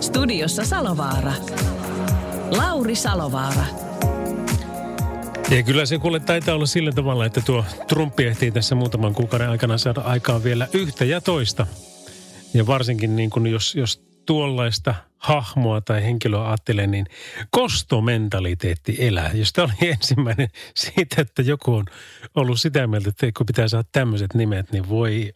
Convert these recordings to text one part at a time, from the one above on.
Studiossa Salovaara. Lauri Salovaara. Ja kyllä se kuule taitaa olla sillä tavalla, että tuo Trumpi ehtii tässä muutaman kuukauden aikana saada aikaan vielä yhtä ja toista. Ja varsinkin niin kuin jos, jos tuollaista hahmoa tai henkilöä ajattelee, niin kostomentaliteetti elää. Jos tämä oli ensimmäinen siitä, että joku on ollut sitä mieltä, että kun pitää saada tämmöiset nimet, niin voi...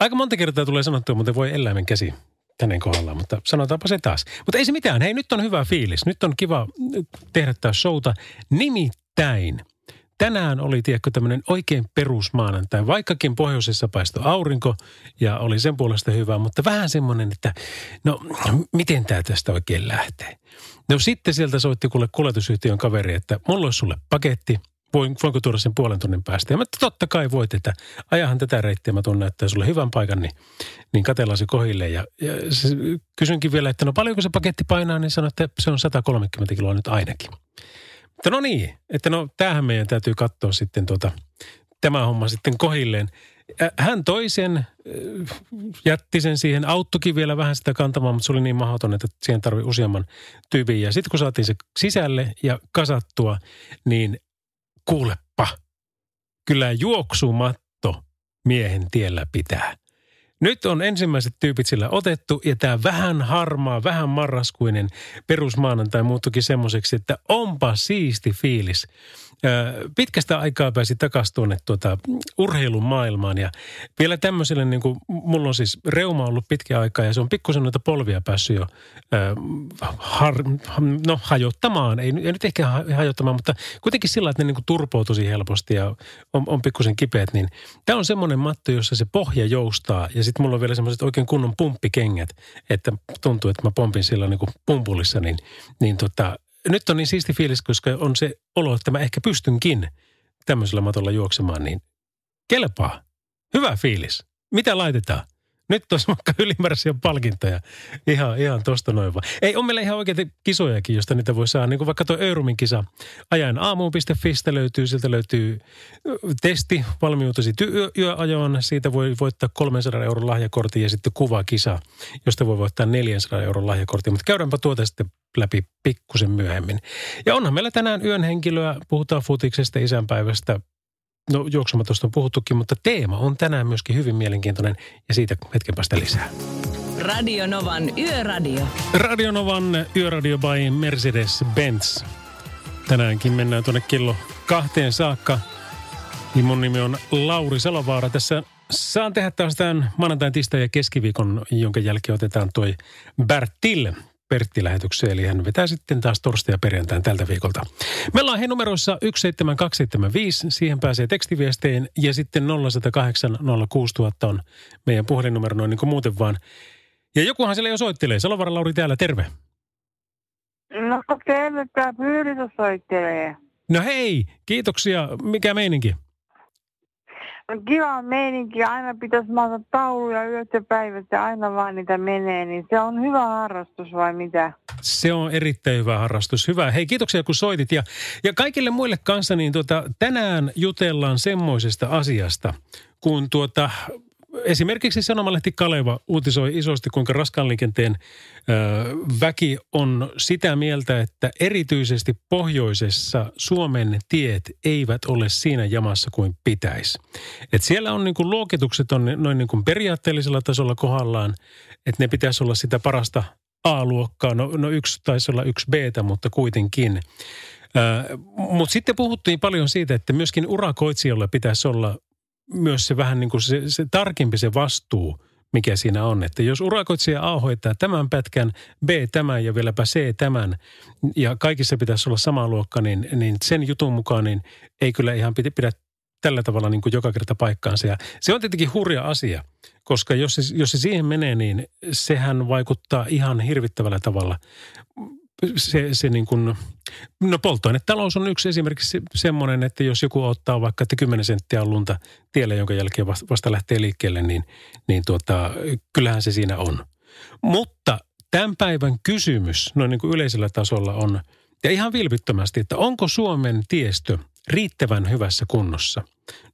Aika monta kertaa tulee sanottua, mutta voi eläimen käsi hänen kohdallaan, mutta sanotaanpa se taas. Mutta ei se mitään. Hei, nyt on hyvä fiilis. Nyt on kiva tehdä taas showta. Nimittäin tänään oli, tiedätkö, tämmöinen oikein perusmaanantai. Vaikkakin pohjoisessa paistoi aurinko ja oli sen puolesta hyvä, mutta vähän semmoinen, että no miten tämä tästä oikein lähtee? No sitten sieltä soitti kuule kuljetusyhtiön kaveri, että mulla olisi sulle paketti – voinko tuoda sen puolen tunnin päästä. Ja mä, totta kai voit, että ajahan tätä reittiä, mä tuun näyttää sulle hyvän paikan, niin, niin katellaan se kohille. Ja, ja se, kysynkin vielä, että no paljonko se paketti painaa, niin sanoi, että se on 130 kiloa nyt ainakin. Mutta no niin, että no tämähän meidän täytyy katsoa sitten tuota, tämä homma sitten kohilleen. Hän toi sen, jätti sen siihen, auttokin vielä vähän sitä kantamaan, mutta se oli niin mahdoton, että siihen tarvii useamman tyypin. Ja sitten kun saatiin se sisälle ja kasattua, niin kuulepa, kyllä juoksumatto miehen tiellä pitää. Nyt on ensimmäiset tyypit sillä otettu ja tämä vähän harmaa, vähän marraskuinen perusmaanantai muuttukin semmoiseksi, että onpa siisti fiilis pitkästä aikaa pääsi takaisin tuonne tuota, urheilun maailmaan ja vielä tämmöiselle, niin kuin, mulla on siis reuma ollut pitkä aikaa ja se on pikkusen noita polvia päässyt jo har, no, hajottamaan, ei, ei nyt ehkä hajottamaan, mutta kuitenkin sillä, että ne niin kuin turpoo tosi helposti ja on, on pikkusen kipeät, niin tämä on semmoinen matto, jossa se pohja joustaa ja sitten mulla on vielä semmoiset oikein kunnon pumppikengät, että tuntuu, että mä pompin sillä niin kuin pumpulissa, niin, niin tota, nyt on niin siisti fiilis, koska on se olo, että mä ehkä pystynkin tämmöisellä matolla juoksemaan, niin kelpaa. Hyvä fiilis. Mitä laitetaan? Nyt olisi vaikka ylimääräisiä palkintoja. Ihan, ihan tosta noin vaan. Ei, on meillä ihan oikeita kisojakin, josta niitä voi saada. Niin kuin vaikka tuo Euromin kisa. Ajan aamuun.fistä löytyy, sieltä löytyy testi valmiutesi työ, yöajoon. Siitä voi voittaa 300 euron lahjakortin ja sitten kuvakisa, josta voi voittaa 400 euron lahjakortin. Mutta käydäänpä tuota sitten läpi pikkusen myöhemmin. Ja onhan meillä tänään yön henkilöä, puhutaan futiksesta, isänpäivästä, No juoksumatosta on puhuttukin, mutta teema on tänään myöskin hyvin mielenkiintoinen ja siitä hetken päästä lisää. Radio Novan Yöradio. Radio Novan Yöradio by Mercedes-Benz. Tänäänkin mennään tuonne kello kahteen saakka. Niin mun nimi on Lauri Salovaara. Tässä saan tehdä taas tämän maanantain, tiistai ja keskiviikon, jonka jälkeen otetaan toi Bertil Pertti-lähetykseen, eli hän vetää sitten taas torstai ja perjantain tältä viikolta. Meillä on he numeroissa 17275, siihen pääsee tekstiviesteen, ja sitten 0108 06000 on meidän puhelinnumero noin niin kuin muuten vaan. Ja jokuhan siellä jo soittelee. Salovaara Lauri täällä, terve. No terve, tämä Pyyrisö soittelee. No hei, kiitoksia. Mikä meininki? Kiva meininki, aina pitäisi maata tauluja yöt ja päivät ja aina vaan niitä menee, niin se on hyvä harrastus vai mitä? Se on erittäin hyvä harrastus. Hyvä. Hei, kiitoksia kun soitit. Ja, ja kaikille muille kanssa, niin tuota, tänään jutellaan semmoisesta asiasta, kun tuota, esimerkiksi Sanomalehti Kaleva uutisoi isosti, kuinka raskaan liikenteen ö, väki on sitä mieltä, että erityisesti pohjoisessa Suomen tiet eivät ole siinä jamassa kuin pitäisi. Et siellä on niin kuin luokitukset on noin niin kuin periaatteellisella tasolla kohdallaan, että ne pitäisi olla sitä parasta A-luokkaa. No, no yksi taisi olla yksi B, mutta kuitenkin. Mutta sitten puhuttiin paljon siitä, että myöskin urakoitsijoilla pitäisi olla myös se vähän niin kuin se, se tarkempi se vastuu, mikä siinä on. Että jos urakoitsija A hoitaa tämän pätkän, B tämän ja vieläpä C tämän, ja kaikissa pitäisi olla sama luokka, niin, niin sen jutun mukaan niin ei kyllä ihan pidä tällä tavalla niin kuin joka kerta paikkaansa. Ja se on tietenkin hurja asia, koska jos se, jos se siihen menee, niin sehän vaikuttaa ihan hirvittävällä tavalla se, se niin kuin, no polttoainetalous on yksi esimerkiksi semmoinen, että jos joku ottaa vaikka, että 10 senttiä on lunta tielle, jonka jälkeen vasta, lähtee liikkeelle, niin, niin tuota, kyllähän se siinä on. Mutta tämän päivän kysymys noin niin kuin yleisellä tasolla on, ja ihan vilpittömästi, että onko Suomen tiestö riittävän hyvässä kunnossa?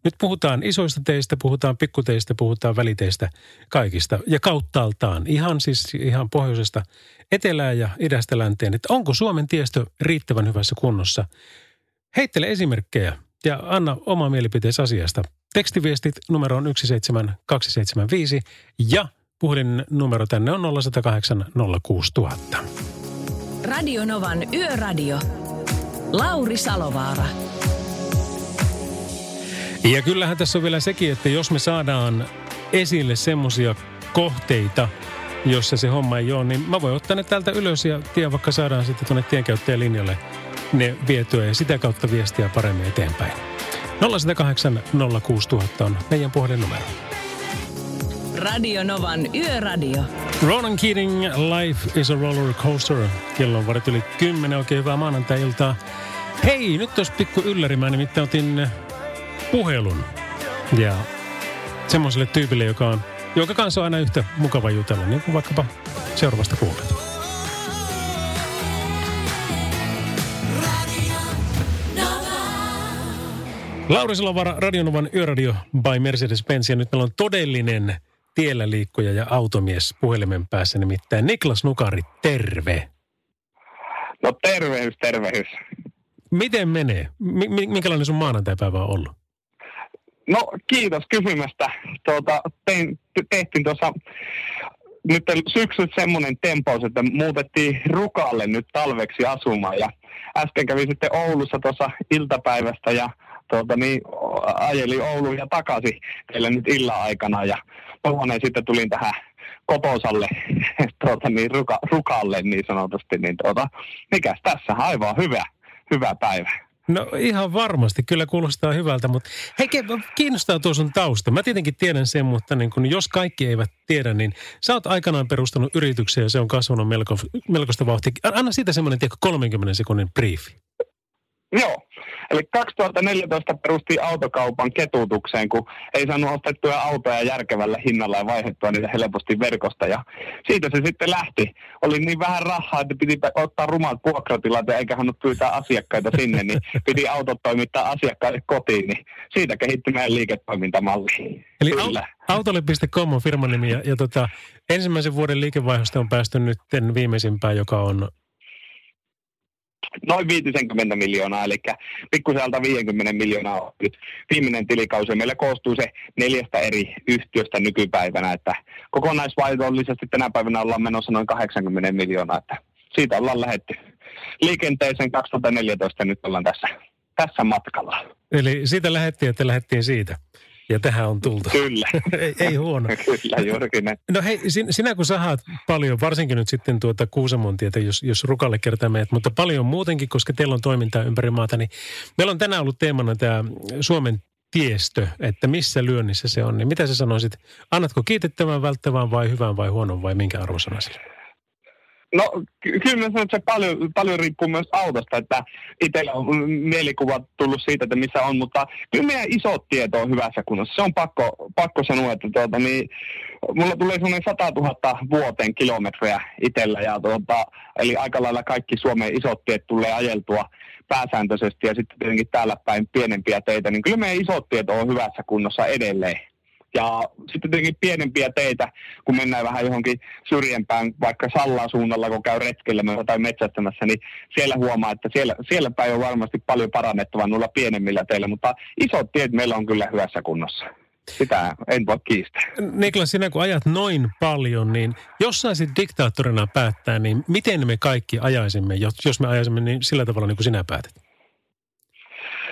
Nyt puhutaan isoista teistä, puhutaan pikkuteistä, puhutaan väliteistä, kaikista ja kauttaaltaan. Ihan siis ihan pohjoisesta etelään ja idästä länteen, että onko Suomen tiestö riittävän hyvässä kunnossa? Heittele esimerkkejä ja anna oma mielipiteesi asiasta. Tekstiviestit numero on 17275 ja numero tänne on 0108 06000. Radio Novan Yöradio. Lauri Salovaara. Ja kyllähän tässä on vielä sekin, että jos me saadaan esille semmoisia kohteita, jossa se homma ei ole, niin mä voin ottaa ne täältä ylös ja tie vaikka saadaan sitten tuonne tienkäyttäjälinjalle ne vietyä ja sitä kautta viestiä paremmin eteenpäin. 0108 06000 on meidän puhelinnumero. Radio Novan Yöradio. Ronan Keating, Life is a Roller Coaster. Kello on varat yli 10, oikein hyvää maanantai-iltaa. Hei, nyt tos pikku ylläri. Mä nimittäin otin puhelun. Ja semmoiselle tyypille, joka on, joka kanssa on aina yhtä mukava jutella, niin kuin vaikkapa seuraavasta kuulet. Lauri Salovara, Radionovan Yöradio by Mercedes-Benz. Ja nyt meillä on todellinen tiellä liikkuja ja automies puhelimen päässä, nimittäin Niklas Nukari, terve. No terveys, terveys. Miten menee? M- minkälainen sun maanantaipäivä on ollut? No kiitos kysymästä. Tuota, tein, tehtiin tuossa nyt syksyllä semmoinen tempaus, että muutettiin Rukalle nyt talveksi asumaan ja äsken kävin sitten Oulussa tuossa iltapäivästä ja tuota, niin, ajeli Ouluun ja takaisin teille nyt illan aikana ja tuonne sitten tulin tähän kotosalle tuota, niin, ruka, rukalle niin sanotusti, niin tuota, mikäs tässä, aivan hyvä, hyvä päivä. No ihan varmasti, kyllä kuulostaa hyvältä, mutta hei, kiinnostaa tuo sun tausta. Mä tietenkin tiedän sen, mutta niin kun, jos kaikki eivät tiedä, niin sä oot aikanaan perustanut yrityksen ja se on kasvanut melko, melkoista vauhtia. Anna siitä semmoinen, tiedä, 30 sekunnin briefi. Joo. Eli 2014 perusti autokaupan ketutukseen, kun ei saanut ostettuja autoja järkevällä hinnalla ja vaihdettua niitä helposti verkosta. Ja siitä se sitten lähti. Oli niin vähän rahaa, että piti ottaa rumat vuokratilat ja eikä hän pyytää asiakkaita sinne, niin piti autot toimittaa asiakkaille kotiin. Niin siitä kehittyi meidän liiketoimintamalli. Eli autolle.com on firman nimi ja, ja tota, ensimmäisen vuoden liikevaihdosta on päästy nyt viimeisimpään, joka on noin 50 miljoonaa, eli pikkuselta 50 miljoonaa on nyt viimeinen tilikausi. Meillä koostuu se neljästä eri yhtiöstä nykypäivänä, että kokonaisvaihdollisesti tänä päivänä ollaan menossa noin 80 miljoonaa, että siitä ollaan lähetty liikenteeseen 2014 nyt ollaan tässä, tässä matkalla. Eli siitä lähettiin, että lähettiin siitä. Ja tähän on tultu. Kyllä. ei, ei huono. Kyllä, juurikin No hei, sinä kun sahat paljon, varsinkin nyt sitten tuota Kuusamon tietä, jos, jos Rukalle kertaa meet, mutta paljon muutenkin, koska teillä on toimintaa ympäri maata, niin meillä on tänään ollut teemana tämä Suomen tiestö, että missä lyönnissä se on. Niin mitä sä sanoisit, annatko kiitettävän, välttävän vai hyvän vai huonon vai minkä arvosana sille? No kyllä mä sanon, että se paljon, paljon riippuu myös autosta, että itsellä on mielikuva tullut siitä, että missä on, mutta kyllä meidän isot tieto on hyvässä kunnossa. Se on pakko, pakko sanoa, että tuota, niin, mulla tulee semmoinen 100 000 vuoteen kilometriä itsellä, ja tuota, eli aika lailla kaikki Suomen isot tiet tulee ajeltua pääsääntöisesti, ja sitten tietenkin täällä päin pienempiä teitä, niin kyllä meidän isot tiet on hyvässä kunnossa edelleen. Ja sitten tietenkin pienempiä teitä, kun mennään vähän johonkin syrjempään, vaikka Sallaan suunnalla, kun käy retkellä tai metsästämässä, niin siellä huomaa, että siellä, siellä päin on varmasti paljon parannettavaa noilla pienemmillä teillä, mutta isot tiet meillä on kyllä hyvässä kunnossa. Sitä en voi kiistää. Niklas, sinä kun ajat noin paljon, niin jos saisit diktaattorina päättää, niin miten me kaikki ajaisimme, jos me ajaisimme niin sillä tavalla niin kuin sinä päätit?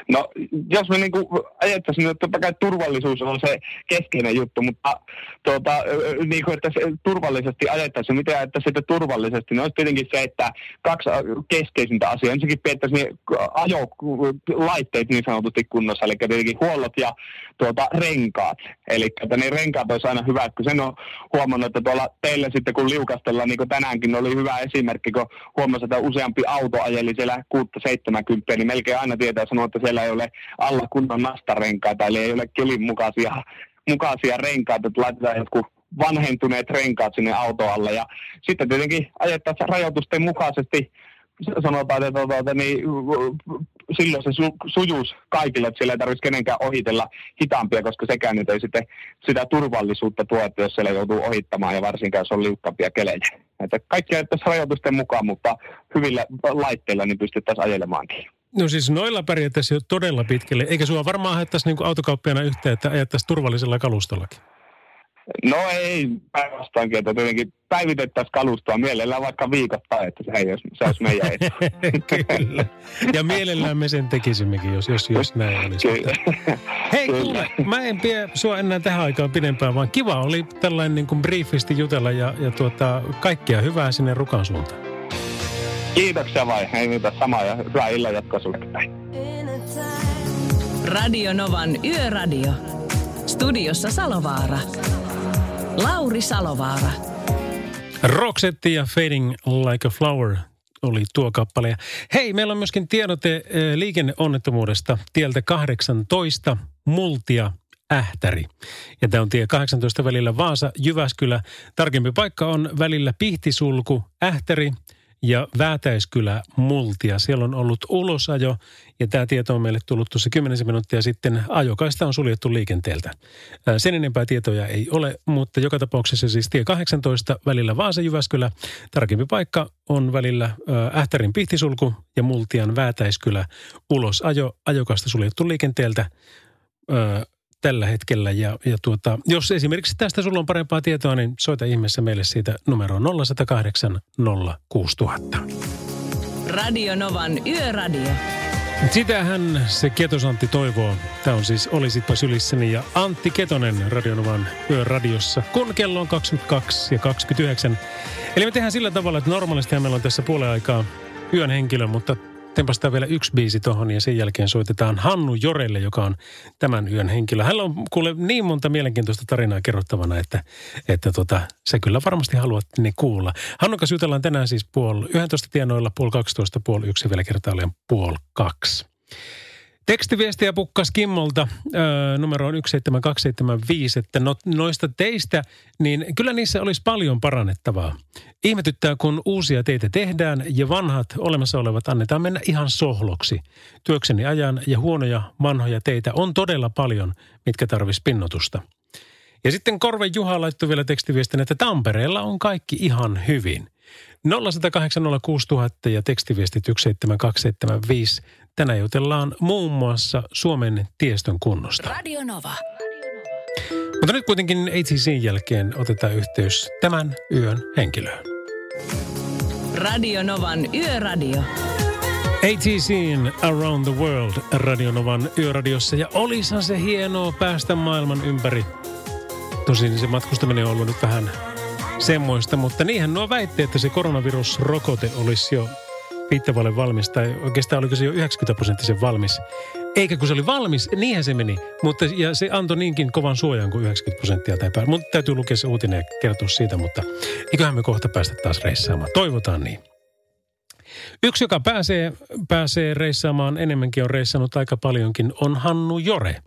No, jos me niinku ajattaisiin, että totta kai turvallisuus on se keskeinen juttu, mutta tuota, niinku, että se turvallisesti ajattaisiin, miten ajattaisiin sitä turvallisesti, niin olisi tietenkin se, että kaksi keskeisintä asiaa. Ensinnäkin pidettäisiin ajolaitteet niin sanotusti kunnossa, eli tietenkin huollot ja tuota, renkaat. Eli että ne renkaat olisi aina hyvä, kun sen on huomannut, että tuolla teillä sitten kun liukastellaan, niin kuin tänäänkin oli hyvä esimerkki, kun huomasi, että useampi auto ajeli siellä 670, niin melkein aina tietää sanoa, että siellä ei ole alla kunnon nastarenkaita, eli ei ole kelin mukaisia, mukaisia renkaita, että laitetaan jotkut vanhentuneet renkaat sinne autoalle. Ja sitten tietenkin ajettaisiin rajoitusten mukaisesti sanotaan, että tuota, niin, silloin se su, sujuus kaikille, että siellä ei tarvitsisi kenenkään ohitella hitaampia, koska sekään nyt ei sitten sitä turvallisuutta tuo, että jos siellä joutuu ohittamaan ja varsinkaan jos on liukkaampia kelejä. Että kaikki ajettaisiin rajoitusten mukaan, mutta hyvillä laitteilla niin pystyttäisiin ajelemaankin. No siis noilla pärjättäisiin jo todella pitkälle. Eikä sua varmaan haettaisi niin autokauppiana yhteen, että ajattaisiin turvallisella kalustollakin? No ei päinvastaankin, että tietenkin päivitettäisiin kalustoa mielellään vaikka viikoittain, että se, ei, jos, se olisi meidän etu. Kyllä. Ja mielellään me sen tekisimmekin, jos, jos, jos näin olisi. Kyllä. Hei Kyllä. kuule, mä en pidä sua enää tähän aikaan pidempään, vaan kiva oli tällainen niin kuin briefisti jutella ja, ja tuota, kaikkia hyvää sinne Rukan suuntaan. Kiitoksia vai, ei mitään samaa ja hyvää illan jatkoa Radio Novan Yöradio. Studiossa Salovaara. Lauri Salovaara. Roxetti ja Fading Like a Flower oli tuo kappale. Hei, meillä on myöskin tiedote eh, liikenneonnettomuudesta tieltä 18 Multia Ähtäri. Ja tämä on tie 18 välillä Vaasa, Jyväskylä. Tarkempi paikka on välillä Pihtisulku, Ähtäri – ja Väätäiskylä Multia. Siellä on ollut ulosajo ja tämä tieto on meille tullut tuossa 10 minuuttia sitten. Ajokaista on suljettu liikenteeltä. Sen enempää tietoja ei ole, mutta joka tapauksessa siis tie 18 välillä Vaasa-Jyväskylä. Tarkempi paikka on välillä Ähtärin Pihtisulku ja Multian Väätäiskylä ulosajo. Ajokaista suljettu liikenteeltä tällä hetkellä. Ja, ja tuota, jos esimerkiksi tästä sulla on parempaa tietoa, niin soita ihmeessä meille siitä numero 0108 06000. Radio Novan Yöradio. Sitähän se Ketosantti toivoo. Tämä on siis Olisitpa sylissäni ja Antti Ketonen Radionovan yöradiossa, kun kello on 22 ja 29. Eli me tehdään sillä tavalla, että normaalisti meillä on tässä puolen aikaa yön henkilö, mutta tempastaa vielä yksi biisi tuohon ja sen jälkeen soitetaan Hannu Jorelle, joka on tämän yön henkilö. Hänellä on kuule niin monta mielenkiintoista tarinaa kerrottavana, että, että tota, sä kyllä varmasti haluat ne kuulla. Hannu kanssa jutellaan tänään siis puoli 11 tienoilla, puoli 12, puoli yksi vielä kertaalleen puoli kaksi. Tekstiviestiä pukkas Kimmolta numero on 17275, että no, noista teistä, niin kyllä niissä olisi paljon parannettavaa. Ihmetyttää, kun uusia teitä tehdään ja vanhat olemassa olevat annetaan mennä ihan sohloksi. Työkseni ajan ja huonoja vanhoja teitä on todella paljon, mitkä tarvis pinnotusta. Ja sitten Korve Juha laittoi vielä tekstiviestin, että Tampereella on kaikki ihan hyvin. 0806000 ja tekstiviestit 17275. Tänään jutellaan muun muassa Suomen tiestön kunnosta. Radio Nova. Mutta nyt kuitenkin ATCin jälkeen otetaan yhteys tämän yön henkilöön. Radio Novan Yöradio. ATCin Around the World Radio Novan yöradiossa. Ja olisahan se hienoa päästä maailman ympäri. Tosin se matkustaminen on ollut nyt vähän semmoista, mutta niinhän nuo väitti, että se koronavirusrokote olisi jo riittävälle valmis, tai oikeastaan oliko se jo 90 prosenttisen valmis. Eikä kun se oli valmis, niinhän se meni. Mutta, ja se antoi niinkin kovan suojan kuin 90 prosenttia tai päällä. Mutta täytyy lukea se uutinen ja kertoa siitä, mutta eiköhän me kohta päästä taas reissaamaan. Toivotaan niin. Yksi, joka pääsee, pääsee reissaamaan enemmänkin, on reissannut aika paljonkin, on Hannu Jore.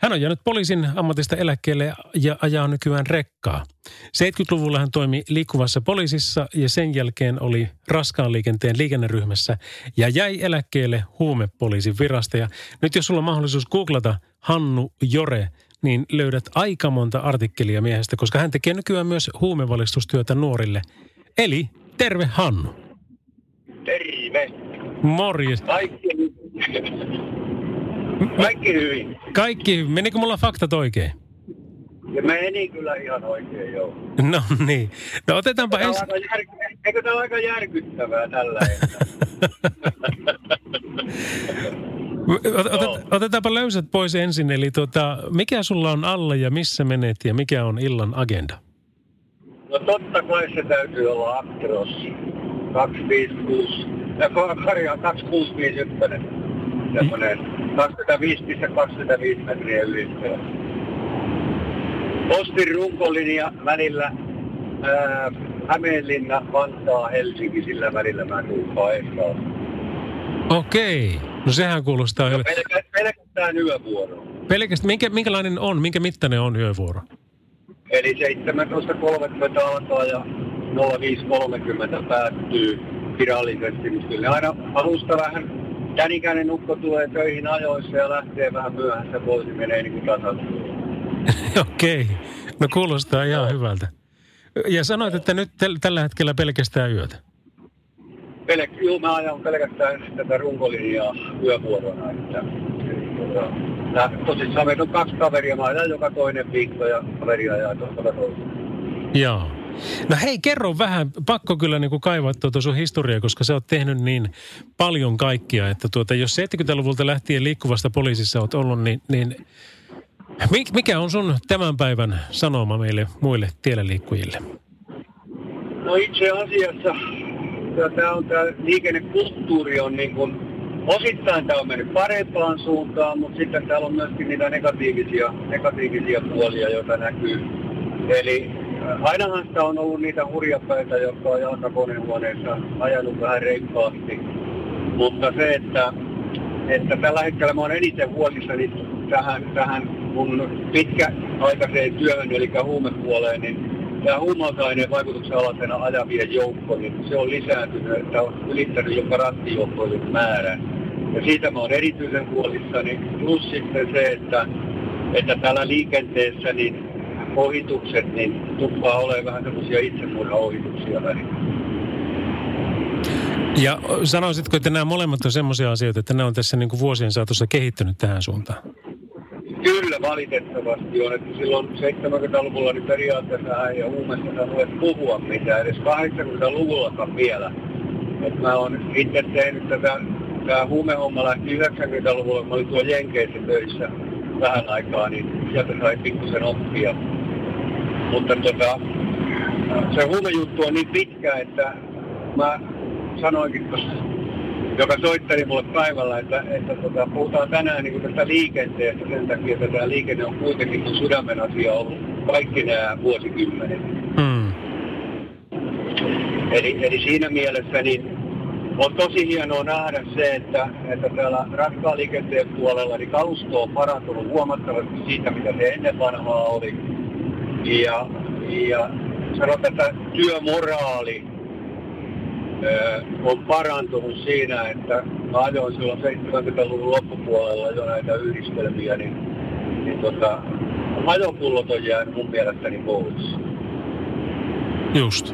Hän on jäänyt poliisin ammatista eläkkeelle ja ajaa nykyään rekkaa. 70-luvulla hän toimi liikkuvassa poliisissa ja sen jälkeen oli raskaan liikenteen liikenneryhmässä ja jäi eläkkeelle huumepoliisin virasta. Ja nyt jos sulla on mahdollisuus googlata Hannu Jore, niin löydät aika monta artikkelia miehestä, koska hän tekee nykyään myös huumevalistustyötä nuorille. Eli terve Hannu. Terve. Morjes. Kaikki, kaikki hyvin. Kaikki hyvin. Menikö mulla faktat oikein? Ja meni kyllä ihan oikein, joo. No niin. No otetaanpa ensin. Eikö tämä ole aika järkyttävää tällä Ot- otet, otetaanpa löysät pois ensin. Eli tota, mikä sulla on alla ja missä menet ja mikä on illan agenda? No totta kai se täytyy olla Actros 256, ja Karja 2651. Semmoinen 25,25 metriä ylittävä. Postin runkolinja välillä ää, Hämeenlinna, Vantaa, Helsinki, sillä välillä mä tuuppaan Estaan. Okei. No sehän kuulostaa... Jo- pelkä, pelkästään yövuoro. Pelkästään, minkä, minkälainen on, minkä mittainen on yövuoro? Eli 17.30 alkaa ja 05.30 päättyy virallisesti. Niin kyllä aina alusta vähän jänikäinen ukko tulee töihin ajoissa ja lähtee vähän myöhässä pois, niin menee niin kuin. Okei. No kuulostaa ihan hyvältä. Ja sanoit, että nyt täl- tällä hetkellä pelkästään yötä. Pelk- Juu, mä ajan pelkästään tätä runkolinjaa yövuorona. Että, tota, nää- tosissaan meitä on kaksi kaveria, mä ajan joka toinen viikko ja kaveri ajaa toisella. Joo. No hei, kerro vähän, pakko kyllä niin kuin kaivaa tuota sun historiaa, koska sä oot tehnyt niin paljon kaikkia, että tuota, jos 70-luvulta lähtien liikkuvasta poliisissa oot ollut, niin, niin mi- mikä on sun tämän päivän sanoma meille muille tiellä liikkujille? No itse asiassa tämä on tämä liikennekulttuuri on niin kuin, osittain tämä on mennyt parempaan suuntaan, mutta sitten täällä on myöskin niitä negatiivisia, negatiivisia puolia, joita näkyy. Eli ainahan sitä on ollut niitä hurjapäitä, jotka on jalkakonehuoneessa ajanut vähän reippaasti. Mutta se, että, että tällä hetkellä mä oon eniten huolissani tähän, tähän mun pitkäaikaiseen työhön, eli huumepuoleen, niin tämä huumausaineen vaikutuksen alaisena ajavien joukko, niin se on lisääntynyt, että on ylittänyt jopa rattijoukkojen määrän. Ja siitä mä oon erityisen huolissani. Plus sitten se, että, että täällä liikenteessä niin ohitukset niin tuppaa olemaan vähän semmoisia itsemurhaohituksia välillä. Ja sanoisitko, että nämä molemmat on semmoisia asioita, että ne on tässä niin kuin vuosien saatossa kehittynyt tähän suuntaan? Kyllä valitettavasti on, että silloin 70-luvulla niin periaatteessa ei ole huumeessa saanut puhua mitään, edes 80-luvullakaan vielä. Et mä oon itse tehnyt tätä, tämä huumehomma lähti 90-luvulla, mä olin tuolla Jenkeissä töissä vähän aikaa, niin sieltä sai pikkusen oppia. Mutta tota, se huumejuttu on niin pitkä, että mä sanoinkin tuossa joka soitteli mulle päivällä, että, että tota, puhutaan tänään niin tästä liikenteestä sen takia, että tämä liikenne on kuitenkin mun sydämen asia ollut kaikki nämä vuosikymmenet. Hmm. Eli, eli siinä mielessä niin on tosi hienoa nähdä se, että, että täällä raskaan liikenteen puolella niin kalusto on parantunut huomattavasti siitä, mitä se ennen vanhaa oli. Ja, ja sanotaan, että työmoraali ö, on parantunut siinä, että ajoin silloin 70-luvun loppupuolella jo näitä yhdistelmiä, niin, niin tota, ajopullot on jäänyt mun mielestäni pois. Just.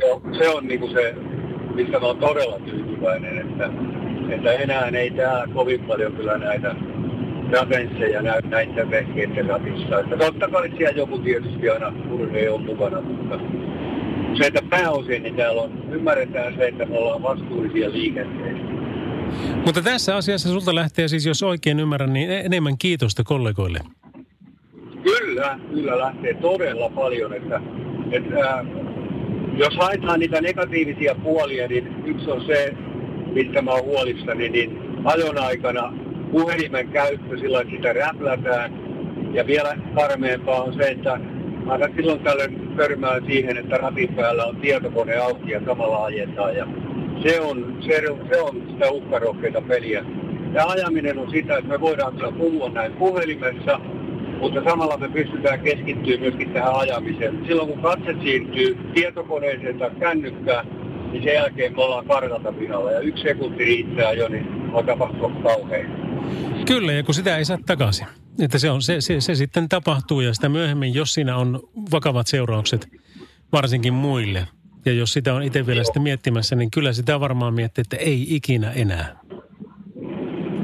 Se on, se on niinku se, mistä mä oon todella tyytyväinen, että, että enää ei tää kovin paljon kyllä näitä rapensseja näy näiden vehkeiden ratissa. Että totta kai siellä joku tietysti aina urhee on mukana, mutta se, että pääosin niin täällä on, ymmärretään se, että me ollaan vastuullisia liikenteessä. Mutta tässä asiassa sulta lähtee siis, jos oikein ymmärrän, niin enemmän kiitosta kollegoille. Kyllä, kyllä lähtee todella paljon, että, että ää, jos haetaan niitä negatiivisia puolia, niin yksi on se, mistä mä oon huolissani, niin ajon aikana puhelimen käyttö että sitä räplätään. Ja vielä karmeempaa on se, että aina silloin tällöin törmään siihen, että ratin päällä on tietokone auki ja samalla ajetaan. Ja se on, se, se on sitä uhkarohkeita peliä. Ja ajaminen on sitä, että me voidaan kyllä puhua näin puhelimessa, mutta samalla me pystytään keskittymään myöskin tähän ajamiseen. Silloin kun katse siirtyy tietokoneeseen tai kännykkään, niin sen jälkeen me ollaan kartalta pihalla. Ja yksi sekunti riittää jo, niin voi tapahtua kauhein. Kyllä, ja kun sitä ei saa takaisin. Että se, on, se, se, se sitten tapahtuu ja sitä myöhemmin, jos siinä on vakavat seuraukset, varsinkin muille. Ja jos sitä on itse vielä sitten miettimässä, niin kyllä sitä varmaan miettii, että ei ikinä enää.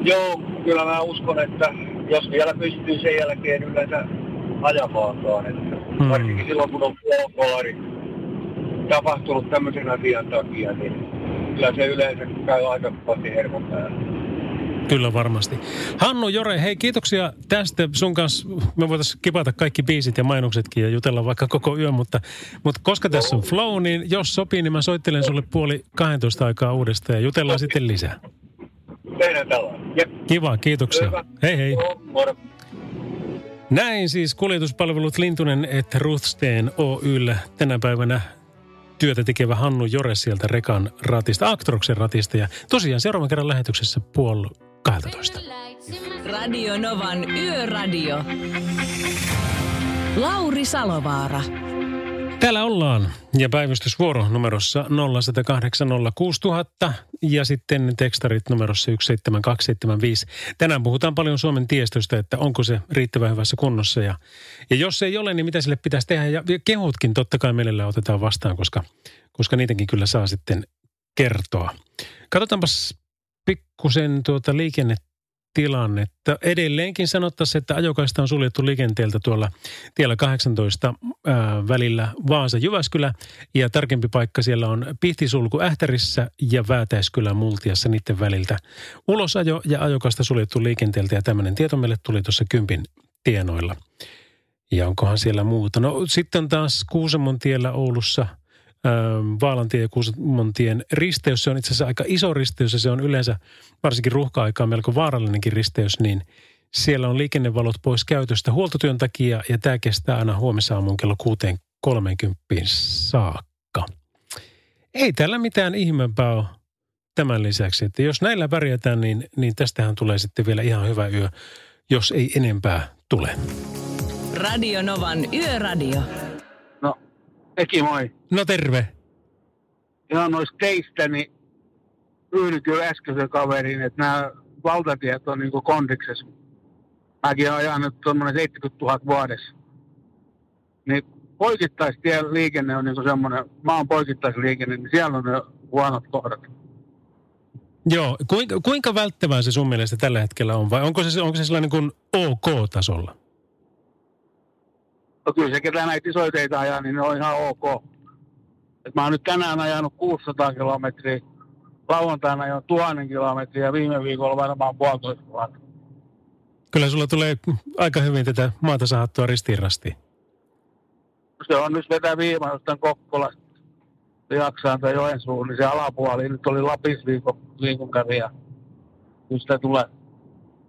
Joo, kyllä mä uskon, että jos vielä pystyy sen jälkeen yleensä ajamaankaan, että Hmm. varsinkin silloin kun on puolikolari tapahtunut tämmöisen asian takia, niin kyllä se yleensä käy aika kovasti hermon päällä. Kyllä varmasti. Hannu Jore, hei kiitoksia tästä. Sun kanssa me voitaisiin kipata kaikki biisit ja mainoksetkin ja jutella vaikka koko yön, mutta, mutta koska tässä on flow, niin jos sopii, niin mä soittelen sulle puoli 12 aikaa uudestaan ja jutellaan sitten lisää. Tehdään tällainen. Jep. Kiva, kiitoksia. Hyvä. Hei hei. Moro. Näin siis kuljetuspalvelut Lintunen että Ruthsteen Oyllä tänä päivänä työtä tekevä Hannu Jore sieltä Rekan ratista, Actroksen ratista. Ja tosiaan seuraavan kerran lähetyksessä puoli 12. Radio Novan Yöradio. Lauri Salovaara. Täällä ollaan ja päivystysvuoro numerossa 0806000 ja sitten tekstarit numerossa 17275. Tänään puhutaan paljon Suomen tiestöstä, että onko se riittävän hyvässä kunnossa ja, ja jos ei ole, niin mitä sille pitäisi tehdä ja ja kehutkin totta kai meillä otetaan vastaan, koska, koska niitäkin kyllä saa sitten kertoa. Katsotaanpas pikkusen tuota liikennetilannetta. Edelleenkin sanottaisiin, että ajokaista on suljettu liikenteeltä tuolla tiellä 18 ää, välillä Vaasa-Jyväskylä. Ja tarkempi paikka siellä on Pihtisulku Ähtärissä ja Väätäiskylä Multiassa niiden väliltä. Ulosajo ja ajokaista suljettu liikenteeltä ja tämmöinen tieto meille tuli tuossa Kympin tienoilla. Ja onkohan siellä muuta? No sitten taas Kuusamon tiellä Oulussa – Vaalantie ja Kuusamontien risteys. Se on itse asiassa aika iso risteys ja se on yleensä varsinkin ruuhka-aikaan melko vaarallinenkin risteys, niin siellä on liikennevalot pois käytöstä huoltotyön takia ja tämä kestää aina huomisaamuun kello 6.30 saakka. Ei täällä mitään ihmeempää ole tämän lisäksi, että jos näillä pärjätään, niin, niin tästähän tulee sitten vielä ihan hyvä yö, jos ei enempää tule. Radio Novan Yöradio. Eki moi. No terve. Ihan noista teistä, niin yhdyn kyllä äskeisen kaverin, että nämä valtatiet on niinku kondiksessa. Mäkin olen ajanut tuommoinen 70 000 vuodessa. Niin poikittaistien liikenne on niinku semmoinen, maan poikittaisliikenne, niin siellä on ne huonot kohdat. Joo, kuinka, kuinka välttävää se sun mielestä tällä hetkellä on vai onko se, onko se sellainen kuin OK-tasolla? No kyllä se, ketä näitä isoja teitä ajaa, niin ne on ihan ok. Et mä oon nyt tänään ajanut 600 kilometriä, lauantaina ajoin 1000 kilometriä ja viime viikolla varmaan puolitoista tuhatta. Kyllä sulla tulee aika hyvin tätä maata sahattua ristiin rastiin. Se on nyt vetää viimeistä Kokkolasta Liaksaan tai Joensuun, niin se alapuoli nyt oli Lapis viikon, viikon kävi ja nyt sitä tulee.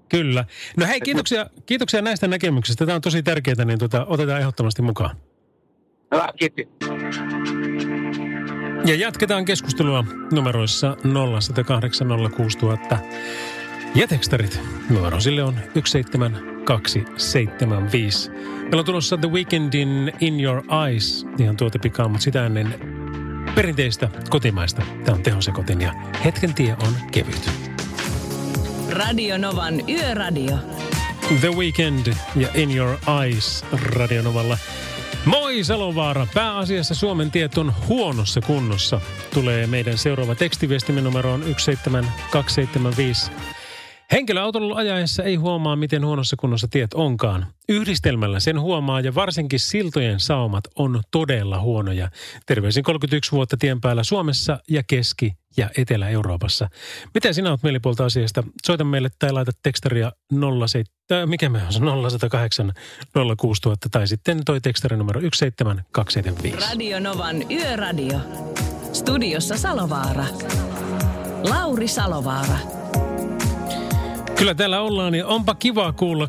Kyllä. No hei, kiitoksia, kiitoksia näistä näkemyksistä. Tämä on tosi tärkeää, niin tota, otetaan ehdottomasti mukaan. Hyvä, kiitti. Ja jatketaan keskustelua numeroissa 0806000 ja tekstarit. Numero sille on 17275. Meillä on tulossa The Weekendin In Your Eyes, ihan tuota pikaa, mutta sitä ennen perinteistä kotimaista. Tämä on tehosekotin ja hetken tie on kevyt. Radio Novan Yöradio. The Weekend ja In Your Eyes Radionovalla. Moi Salovaara! Pääasiassa Suomen tiet on huonossa kunnossa. Tulee meidän seuraava tekstiviestimme numeroon 17275. Henkilöautolla ajaessa ei huomaa, miten huonossa kunnossa tiet onkaan. Yhdistelmällä sen huomaa ja varsinkin siltojen saumat on todella huonoja. Terveisin 31 vuotta tien päällä Suomessa ja Keski- ja Etelä-Euroopassa. Mitä sinä olet mielipuolta asiasta? Soita meille tai laita tekstaria 07, mikä me on se 0108 06000 tai sitten toi tekstari numero 17275. Radio Novan Yöradio. Studiossa Salovaara. Lauri Salovaara. Kyllä täällä ollaan ja onpa kiva kuulla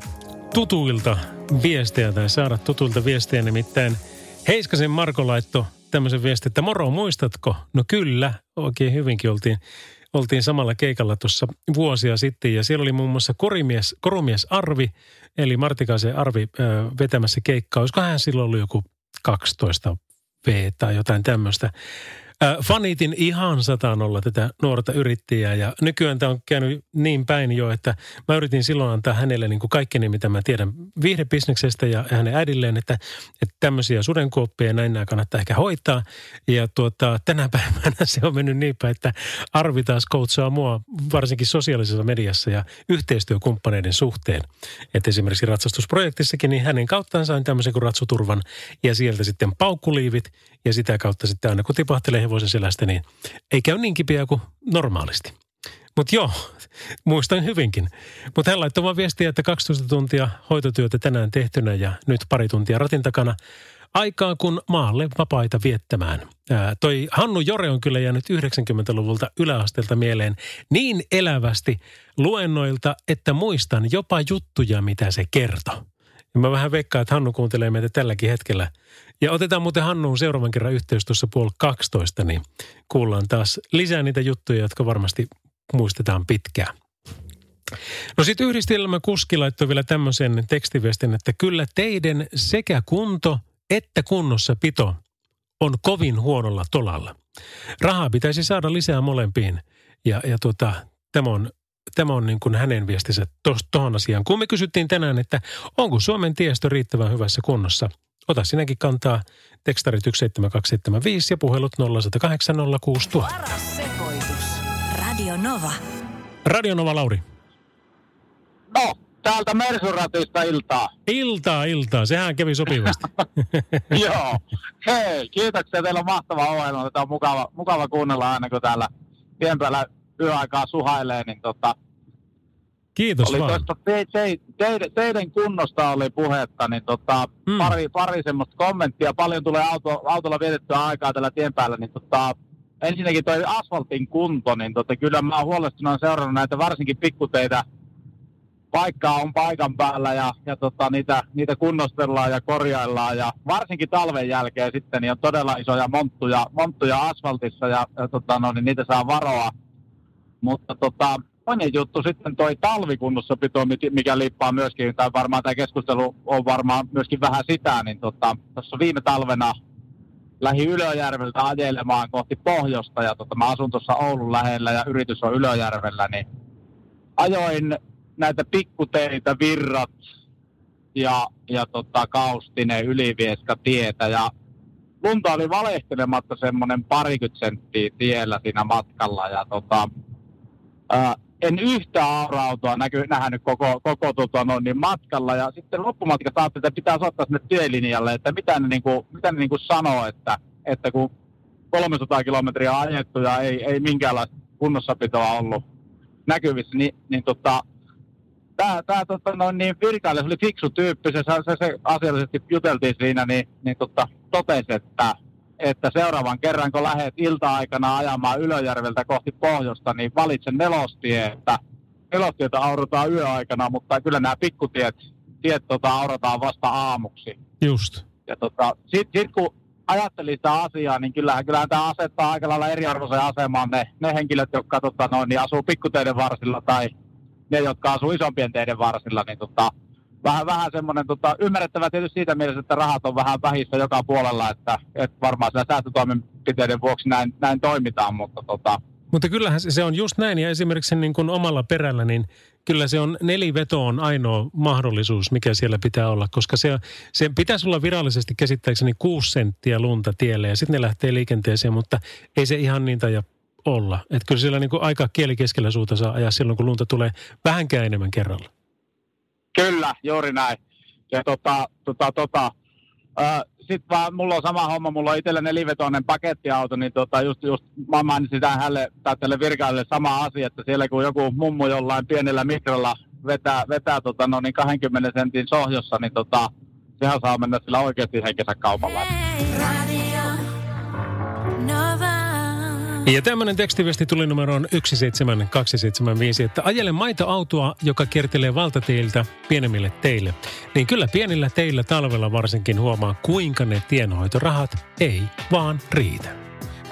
tutuilta viestejä tai saada tutuilta viestejä. Nimittäin Heiskasen Marko laittoi tämmöisen viestin, että moro muistatko? No kyllä, oikein hyvinkin oltiin, oltiin samalla keikalla tuossa vuosia sitten. Ja siellä oli muun muassa korimies, korumies Arvi, eli Martikaisen Arvi ö, vetämässä keikkaa. Olisiko hän silloin ollut joku 12 V tai jotain tämmöistä. Äh, fanitin ihan satanolla tätä nuorta yrittäjää ja nykyään tämä on käynyt niin päin jo, että mä yritin silloin antaa hänelle niin kuin kaikkeni, mitä mä tiedän viihdebisneksestä ja hänen äidilleen, että, että tämmöisiä sudenkuoppia näin nämä kannattaa ehkä hoitaa. Ja tuota, tänä päivänä se on mennyt niin päin, että Arvi taas coachaa mua varsinkin sosiaalisessa mediassa ja yhteistyökumppaneiden suhteen. Että esimerkiksi ratsastusprojektissakin, niin hänen kauttaan sain tämmöisen kuin ratsuturvan ja sieltä sitten paukkuliivit ja sitä kautta sitten aina kun tipahtelee hevosen selästä, niin ei käy niin kipeä kuin normaalisti. Mutta joo, muistan hyvinkin. Mutta hän laittoi viestiä, että 12 tuntia hoitotyötä tänään tehtynä ja nyt pari tuntia ratin takana. Aikaa kun maalle vapaita viettämään. Ää, toi Hannu Jore on kyllä jäänyt 90-luvulta yläasteelta mieleen niin elävästi luennoilta, että muistan jopa juttuja, mitä se kertoo. Ja mä vähän veikkaan, että Hannu kuuntelee meitä tälläkin hetkellä. Ja otetaan muuten Hannuun seuraavan kerran yhteys tuossa puoli 12, niin kuullaan taas lisää niitä juttuja, jotka varmasti muistetaan pitkään. No sitten yhdistelmä kuski laittoi vielä tämmöisen tekstiviestin, että kyllä teidän sekä kunto että kunnossa pito on kovin huonolla tolalla. Rahaa pitäisi saada lisää molempiin. Ja, ja tuota, tämä on, tämä on niin kuin hänen viestinsä tuohon asiaan. Kun me kysyttiin tänään, että onko Suomen tiestö riittävän hyvässä kunnossa, ota sinäkin kantaa tekstarit 17275 ja puhelut 0108 Paras sekoitus. Radio Nova. Radio Nova Lauri. No, täältä Mersuratista iltaa. Iltaa, iltaa. Sehän kävi sopivasti. Joo. Hei, kiitoksia. Teillä on mahtava ohjelma. Tätä on mukava, mukava kuunnella aina, kun täällä tien päällä yöaikaa suhailee. Niin tota, Kiitos oli vaan. tuosta te, te, teidän, teidän kunnosta oli puhetta, niin tota, Mm. mm. pari, pari semmoista kommenttia. Paljon tulee auto, autolla vietettyä aikaa tällä tien päällä, niin tota, ensinnäkin toi asfaltin kunto, niin tota, kyllä mä oon huolestunut seurannut näitä varsinkin pikkuteitä, paikkaa on paikan päällä ja, ja tota, niitä, niitä kunnostellaan ja korjaillaan ja varsinkin talven jälkeen sitten niin on todella isoja monttuja, monttuja asfaltissa ja, ja tota, no, niin niitä saa varoa. Mutta tota, toinen juttu sitten toi talvikunnossapito, mi- mikä liippaa myöskin, tai varmaan tämä keskustelu on varmaan myöskin vähän sitä, niin tota, viime talvena lähi Ylöjärveltä ajelemaan kohti pohjoista ja tota, mä asun tuossa Oulun lähellä ja yritys on Ylöjärvellä, niin ajoin näitä pikkuteitä, virrat ja, ja tota, Kaustinen, Ylivieska tietä ja lunta oli valehtelematta semmoinen parikymmentä senttiä tiellä siinä matkalla ja tota, en yhtään aura-autoa näky, nähnyt koko, koko tota, no, niin matkalla. Ja sitten loppumatkassa ajattelin, että pitää soittaa sinne työlinjalle, että mitä ne, niinku, mitä ne niinku sanoo, että, että kun 300 kilometriä ajettu ja ei, ei minkäänlaista kunnossapitoa ollut näkyvissä, niin, niin tota, tämä, tämä tota, noin niin virkailija, oli fiksu tyyppi, se, se, se asiallisesti juteltiin siinä, niin, niin tota, totesi, että, että seuraavan kerran, kun lähdet ilta-aikana ajamaan Ylöjärveltä kohti pohjoista, niin valitse nelostie, että nelostietä aurotaan yöaikana, mutta kyllä nämä pikkutiet tiet, tota, aurataan vasta aamuksi. Just. Ja tota, sitten sit kun ajattelin sitä asiaa, niin kyllähän, kyllähän tämä asettaa aika lailla eriarvoiseen asemaan ne, ne henkilöt, jotka tota, noin, niin asuu pikkuteiden varsilla tai ne, jotka asuu isompien teiden varsilla, niin tota, vähän, vähän semmoinen tota, ymmärrettävä tietysti siitä mielessä, että rahat on vähän vähissä joka puolella, että, että varmaan siellä säästötoimenpiteiden vuoksi näin, näin toimitaan, mutta tota, Mutta kyllähän se on just näin, ja esimerkiksi niin kuin omalla perällä, niin kyllä se on, neliveto on ainoa mahdollisuus, mikä siellä pitää olla, koska se, se pitäisi olla virallisesti käsittääkseni kuusi senttiä lunta tielle, ja sitten ne lähtee liikenteeseen, mutta ei se ihan niin taida olla. Että kyllä siellä niin kuin aika kieli keskellä suuta saa ajaa silloin, kun lunta tulee vähänkään enemmän kerralla. Kyllä, juuri näin. Ja tota, tota, tota, sitten vaan mulla on sama homma, mulla on itsellä nelivetoinen pakettiauto, niin tota, just, just mä mainitsin tähän hänelle, tai tälle virkailijalle sama asia, että siellä kun joku mummu jollain pienellä mikrolla vetää, vetää tota, no niin 20 sentin sohjossa, niin tota, sehän saa mennä sillä oikeasti henkensä kaupalla. Ja tämmöinen tekstiviesti tuli numeroon 17275, että ajele maitoautoa, joka kiertelee valtateiltä pienemmille teille. Niin kyllä pienillä teillä talvella varsinkin huomaa, kuinka ne tienhoitorahat ei vaan riitä.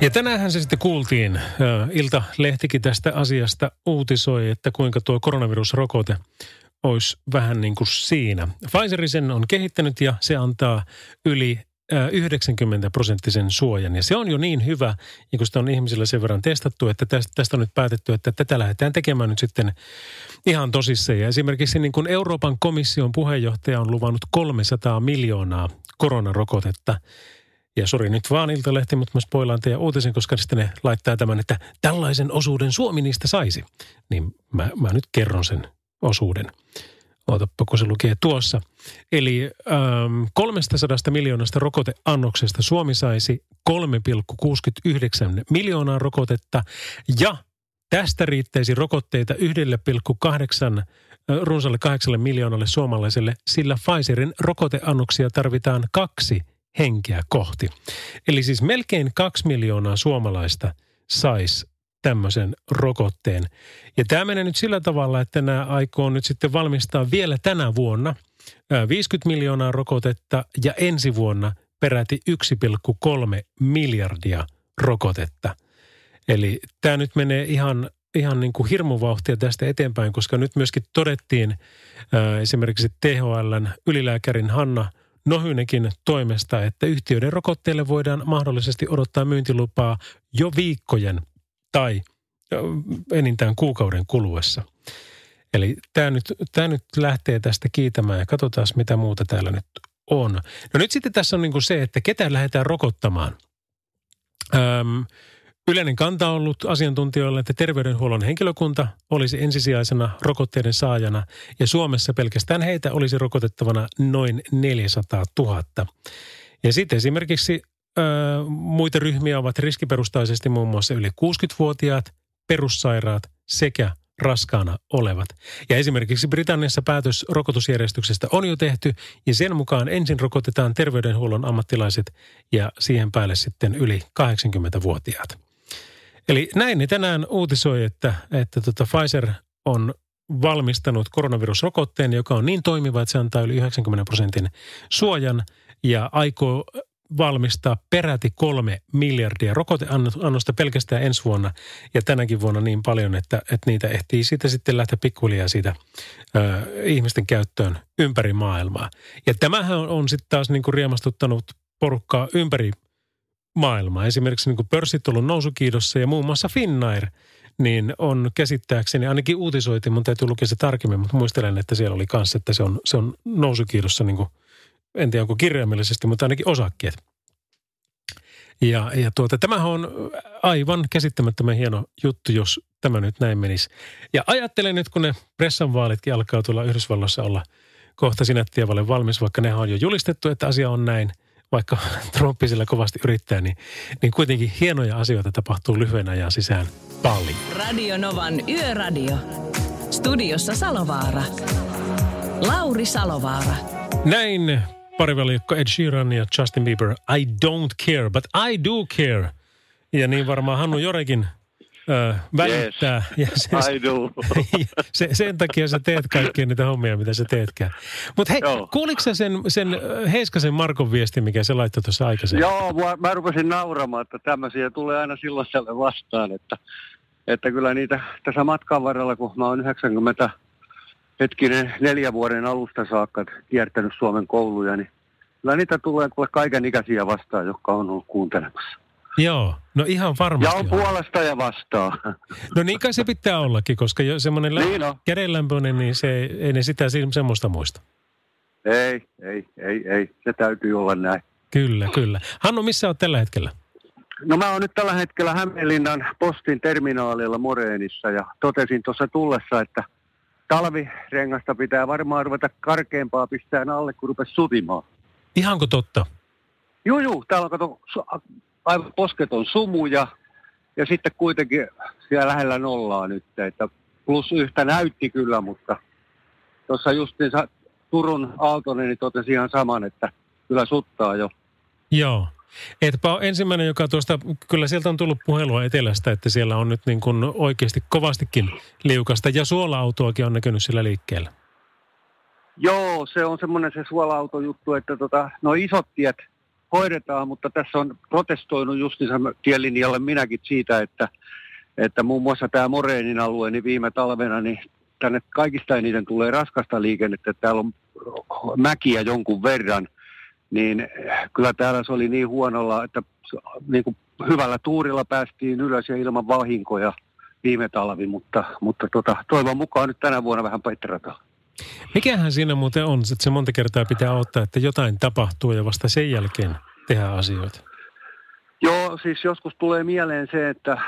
Ja tänäänhän se sitten kuultiin, Ilta-lehtikin tästä asiasta uutisoi, että kuinka tuo koronavirusrokote olisi vähän niin kuin siinä. Pfizer sen on kehittänyt ja se antaa yli ö, 90 prosenttisen suojan. Ja se on jo niin hyvä, ja kun sitä on ihmisillä sen verran testattu, että tästä on nyt päätetty, että tätä lähdetään tekemään nyt sitten ihan tosissaan. Ja esimerkiksi niin kuin Euroopan komission puheenjohtaja on luvannut 300 miljoonaa koronarokotetta. Ja sori nyt vaan Iltalehti, mutta mä spoilaan teidän uutisen, koska sitten ne laittaa tämän, että tällaisen osuuden Suomi niistä saisi. Niin mä, mä nyt kerron sen osuuden. Ootappa, kun se lukee tuossa. Eli ähm, 300 miljoonasta rokoteannoksesta Suomi saisi 3,69 miljoonaa rokotetta ja tästä riittäisi rokotteita 1,8 runsalle 8 miljoonalle suomalaiselle, sillä Pfizerin rokoteannoksia tarvitaan kaksi henkeä kohti. Eli siis melkein kaksi miljoonaa suomalaista saisi tämmöisen rokotteen. Ja tämä menee nyt sillä tavalla, että nämä aikoo nyt sitten valmistaa vielä tänä vuonna 50 miljoonaa rokotetta ja ensi vuonna peräti 1,3 miljardia rokotetta. Eli tämä nyt menee ihan, ihan niin kuin hirmuvauhtia tästä eteenpäin, koska nyt myöskin todettiin esimerkiksi THLn ylilääkärin Hanna Nohynekin toimesta, että yhtiöiden rokotteille voidaan mahdollisesti odottaa myyntilupaa jo viikkojen tai enintään kuukauden kuluessa. Eli tämä nyt, tämä nyt lähtee tästä kiitämään ja katsotaan mitä muuta täällä nyt on. No nyt sitten tässä on niin kuin se, että ketä lähdetään rokottamaan. Öm, yleinen kanta on ollut asiantuntijoille, että terveydenhuollon henkilökunta olisi ensisijaisena rokotteiden saajana ja Suomessa pelkästään heitä olisi rokotettavana noin 400 000. Ja sitten esimerkiksi ö, muita ryhmiä ovat riskiperustaisesti muun muassa yli 60-vuotiaat, perussairaat sekä raskaana olevat. Ja esimerkiksi Britanniassa päätös rokotusjärjestyksestä on jo tehty ja sen mukaan ensin rokotetaan terveydenhuollon ammattilaiset ja siihen päälle sitten yli 80-vuotiaat. Eli näin ne tänään uutisoi, että, että tota Pfizer on valmistanut koronavirusrokotteen, joka on niin toimiva, että se antaa yli 90 prosentin suojan ja aikoo valmistaa peräti kolme miljardia rokoteannosta pelkästään ensi vuonna ja tänäkin vuonna niin paljon, että, että niitä ehtii siitä sitten lähteä pikkuhiljaa siitä ö, ihmisten käyttöön ympäri maailmaa. Ja tämähän on, on sitten taas niin kuin riemastuttanut porukkaa ympäri maailmaa. Esimerkiksi niin pörssit ollut nousukiidossa ja muun muassa Finnair niin on käsittääkseni, ainakin uutisoitiin, mun täytyy lukea se tarkemmin, mutta muistelen, että siellä oli kanssa, että se on, se on nousukiidossa niin kuin – en tiedä onko kirjaimellisesti, mutta ainakin osakkeet. Ja, ja tuota, tämähän on aivan käsittämättömän hieno juttu, jos tämä nyt näin menisi. Ja ajattelen nyt, kun ne pressanvaalitkin alkaa tulla Yhdysvalloissa olla kohta sinättiavalle valmis, vaikka ne on jo julistettu, että asia on näin, vaikka Trump sillä kovasti yrittää, niin, niin kuitenkin hienoja asioita tapahtuu lyhyen ajan sisään paljon. Radio Novan Yöradio. Studiossa Salovaara. Lauri Salovaara. Näin parivalikko Ed Sheeran ja Justin Bieber. I don't care, but I do care. Ja niin varmaan Hannu Jorekin ö, välittää. Yes, ja se, I do. se, sen takia sä teet kaikkia niitä hommia, mitä sä teetkään. Mutta hei, Joo. kuuliko sä sen, sen Heiskasen Markon viesti, mikä se laittoi tuossa aikaisemmin? Joo, mä, mä rupesin nauramaan, että tämmöisiä tulee aina silloin siellä vastaan, että, että kyllä niitä tässä matkan varrella, kun mä oon 90 hetkinen neljä vuoden alusta saakka kiertänyt Suomen kouluja, niin kyllä niitä tulee kaiken ikäisiä vastaan, jotka on ollut kuuntelemassa. Joo, no ihan Ja varmasti. on on. puolesta ja vastaan. No niin kai se pitää ollakin, koska jo semmoinen lä- Niin on. kädenlämpöinen, niin se, ei ne sitä si- semmoista muista. ei, ei, ei, ei. Se täytyy olla näin. Kyllä, kyllä. Hannu, missä olet tällä hetkellä? No mä oon nyt tällä hetkellä Hämeenlinnan postin terminaalilla Moreenissa ja totesin tuossa tullessa, että talvirengasta pitää varmaan ruveta karkeampaa pistää alle, kun rupesi sutimaan. Ihanko totta? Juu, juu, täällä on kato, aivan posketon sumu ja, ja sitten kuitenkin siellä lähellä nollaa nyt, että plus yhtä näytti kyllä, mutta tuossa justiinsa Turun Aaltonen niin totesi ihan saman, että kyllä suttaa jo. Joo. Etpä ole ensimmäinen, joka tuosta, kyllä sieltä on tullut puhelua etelästä, että siellä on nyt niin kuin oikeasti kovastikin liukasta ja suola-autoakin on näkynyt siellä liikkeellä. Joo, se on semmoinen se suola-autojuttu, että tota, no isot tiet hoidetaan, mutta tässä on protestoinut justiinsa tielinjalle minäkin siitä, että, että muun muassa tämä Moreenin alue, niin viime talvena, niin tänne kaikista eniten tulee raskasta liikennettä, että täällä on mäkiä jonkun verran, niin kyllä täällä se oli niin huonolla, että niin kuin hyvällä tuurilla päästiin ylös ja ilman vahinkoja viime talvi, mutta, mutta tota, toivon mukaan nyt tänä vuonna vähän petrataan. Mikähän siinä muuten on, että se monta kertaa pitää ottaa, että jotain tapahtuu ja vasta sen jälkeen tehdään asioita? Joo, siis joskus tulee mieleen se, että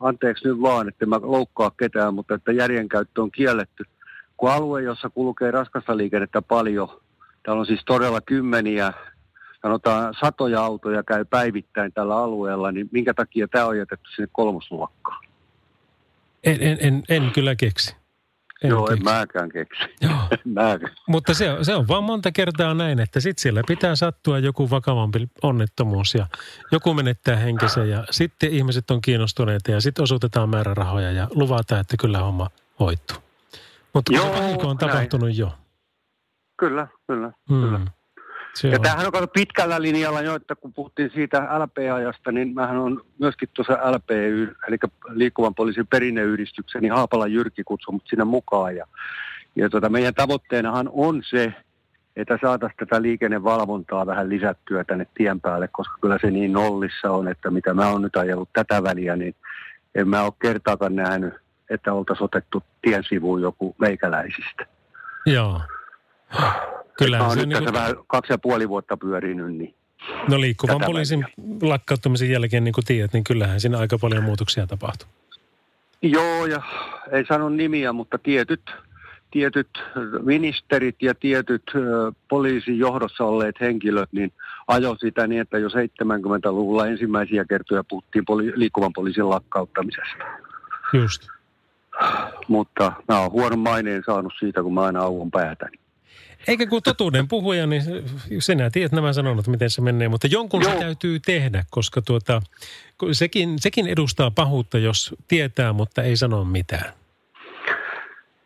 anteeksi nyt vaan, että mä loukkaa ketään, mutta että järjenkäyttö on kielletty. Kun alue, jossa kulkee raskasta liikennettä paljon, täällä on siis todella kymmeniä, sanotaan satoja autoja käy päivittäin tällä alueella, niin minkä takia tämä on jätetty sinne kolmosluokkaan? En, en, en, en kyllä keksi. En Joo, keksi. en mäkään keksi. Joo. Mutta se, se on vaan monta kertaa näin, että sitten siellä pitää sattua joku vakavampi onnettomuus ja joku menettää henkensä ja sitten ihmiset on kiinnostuneita ja sitten osoitetaan määrärahoja ja luvataan, että kyllä homma hoituu. Mutta Joo, se vahinko on tapahtunut näin. jo. Kyllä, kyllä, hmm. kyllä. Se ja on. tämähän on pitkällä linjalla jo, että kun puhuttiin siitä LP-ajasta, niin mähän on myöskin tuossa LPY, eli liikkuvan poliisin perinneyhdistyksen, niin Haapala Jyrki kutsumut sinne mukaan. Ja, ja tota, meidän tavoitteenahan on se, että saataisiin tätä liikennevalvontaa vähän lisättyä tänne tien päälle, koska kyllä se niin nollissa on, että mitä mä oon nyt ajellut tätä väliä, niin en mä ole kertaakaan nähnyt, että oltaisiin otettu tien sivuun joku meikäläisistä. Joo. Kyllä. Mä oon nyt niin kuin... vähän kaksi ja puoli vuotta pyörinyt, niin No liikkuvan poliisin väliä. lakkauttamisen jälkeen, niin kuin tiedät, niin kyllähän siinä aika paljon muutoksia tapahtuu. Joo, ja ei sano nimiä, mutta tietyt, tietyt ministerit ja tietyt poliisin johdossa olleet henkilöt, niin ajo sitä niin, että jo 70-luvulla ensimmäisiä kertoja puhuttiin poli- liikkuvan poliisin lakkauttamisesta. Just. Mutta mä oon huonon maineen saanut siitä, kun mä aina auon päätäni. Eikä kun totuuden puhuja, niin sinä tiedät nämä sanonut, miten se menee. Mutta jonkun Joo. se täytyy tehdä, koska tuota, sekin, sekin edustaa pahuutta, jos tietää, mutta ei sano mitään.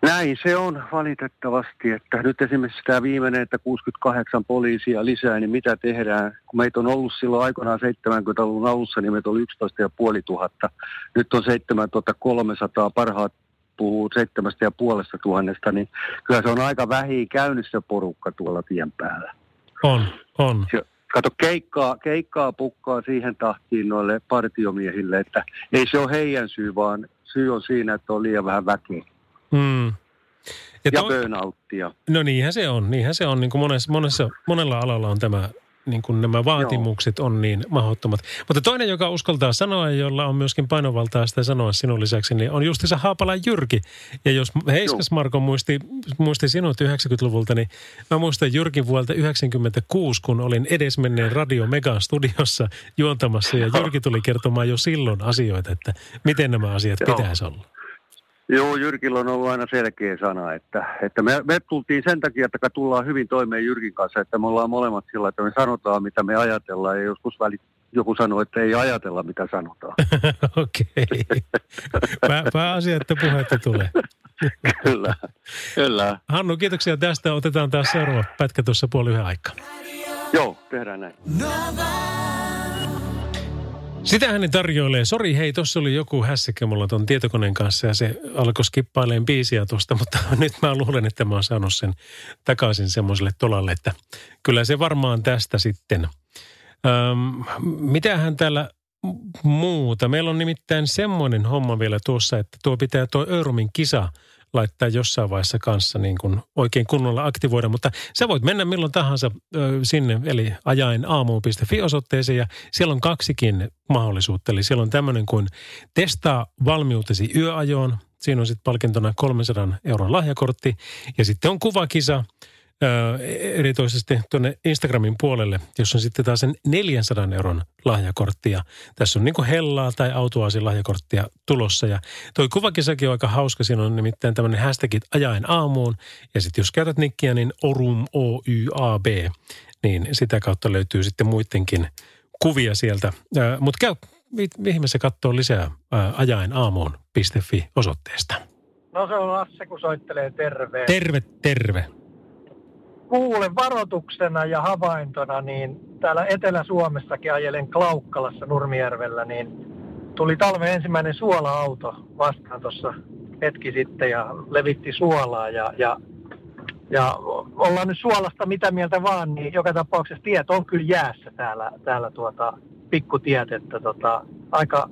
Näin se on valitettavasti, että nyt esimerkiksi tämä viimeinen, että 68 poliisia lisää, niin mitä tehdään? Kun meitä on ollut silloin aikanaan 70-luvun alussa, niin meitä oli 11 500. Nyt on 7300 parhaat puhuu seitsemästä ja puolesta tuhannesta, niin kyllä se on aika vähin käynnissä porukka tuolla tien päällä. On, on. Se, kato, keikkaa, keikkaa pukkaa siihen tahtiin noille partiomiehille, että ei se ole heidän syy, vaan syy on siinä, että on liian vähän väkeä. Hmm. Ja, ja to... burnouttia. No niinhän se on, niinhän se on. Niin kuin monessa, monessa, monella alalla on tämä niin kuin nämä vaatimukset Joo. on niin mahdottomat. Mutta toinen, joka uskaltaa sanoa, jolla on myöskin painovaltaa sitä sanoa sinun lisäksi, niin on justissa Haapala Jyrki. Ja jos Heiskas Marko muisti, muisti sinut 90-luvulta, niin mä muistan Jyrkin vuodelta 96, kun olin edesmenneen Radio Mega studiossa juontamassa. Ja Jyrki tuli kertomaan jo silloin asioita, että miten nämä asiat Joo. pitäisi olla. Joo, Jyrkillä on ollut aina selkeä sana, että, että me, me tultiin sen takia, että tullaan hyvin toimeen Jyrkin kanssa, että me ollaan molemmat sillä, että me sanotaan, mitä me ajatellaan, ja joskus välit, joku sanoo, että ei ajatella, mitä sanotaan. Okei. Pää, pääasia, että puhetta tulee. kyllä, kyllä. Hannu, kiitoksia tästä. Otetaan taas seuraava pätkä tuossa puoli yhden aikaa. Joo, tehdään näin. Sitä hänen tarjoilee. Sori, hei, tuossa oli joku hässäkkä mulla tuon tietokoneen kanssa ja se alkoi skippailemaan biisiä tuosta, mutta nyt mä luulen, että mä oon saanut sen takaisin semmoiselle tolalle, että kyllä se varmaan tästä sitten. Öm, mitähän täällä muuta? Meillä on nimittäin semmoinen homma vielä tuossa, että tuo pitää tuo Örumin kisa – laittaa jossain vaiheessa kanssa niin kuin oikein kunnolla aktivoida. Mutta sä voit mennä milloin tahansa ö, sinne, eli ajain aamuun.fi osoitteeseen ja siellä on kaksikin mahdollisuutta. Eli siellä on tämmöinen kuin testaa valmiutesi yöajoon. Siinä on sitten palkintona 300 euron lahjakortti ja sitten on kuvakisa – erityisesti tuonne Instagramin puolelle, jossa on sitten taas sen 400 euron lahjakorttia. Tässä on niin kuin hellaa tai autoasin lahjakorttia tulossa. Ja toi kuvakisakin on aika hauska. Siinä on nimittäin tämmöinen hashtagit ajaen aamuun. Ja sitten jos käytät nikkiä, niin orum OYAB, niin sitä kautta löytyy sitten muidenkin kuvia sieltä. Mutta käy ihmeessä katsoa lisää ajaen aamuun.fi osoitteesta. No se on Lasse, kun soittelee terve. Terve, terve kuule varoituksena ja havaintona, niin täällä Etelä-Suomessakin ajelen Klaukkalassa Nurmijärvellä, niin tuli talven ensimmäinen suola-auto vastaan tuossa hetki sitten ja levitti suolaa ja, ja ja ollaan nyt suolasta mitä mieltä vaan, niin joka tapauksessa tiet on kyllä jäässä täällä, täällä tuota, pikkutiet, että tota, aika,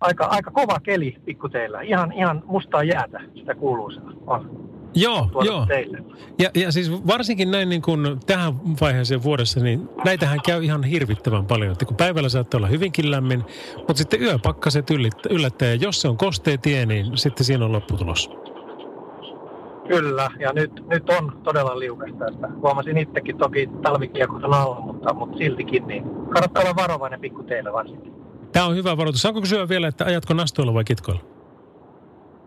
aika, aika kova keli pikkuteillä. Ihan, ihan mustaa jäätä sitä kuuluu on. Joo, joo. Teille. Ja, ja siis varsinkin näin niin kuin tähän vaiheeseen vuodessa, niin näitähän käy ihan hirvittävän paljon. Että kun päivällä saattaa olla hyvinkin lämmin, mutta sitten yöpakkaset yllättää. Ja jos se on kostea tie, niin sitten siinä on lopputulos. Kyllä, ja nyt, nyt on todella liukasta. Että huomasin itsekin toki talvikiekon alla, mutta, mutta siltikin, niin kannattaa olla varovainen pikku teille varsinkin. Tämä on hyvä varoitus. Saanko kysyä vielä, että ajatko nastoilla vai kitkoilla?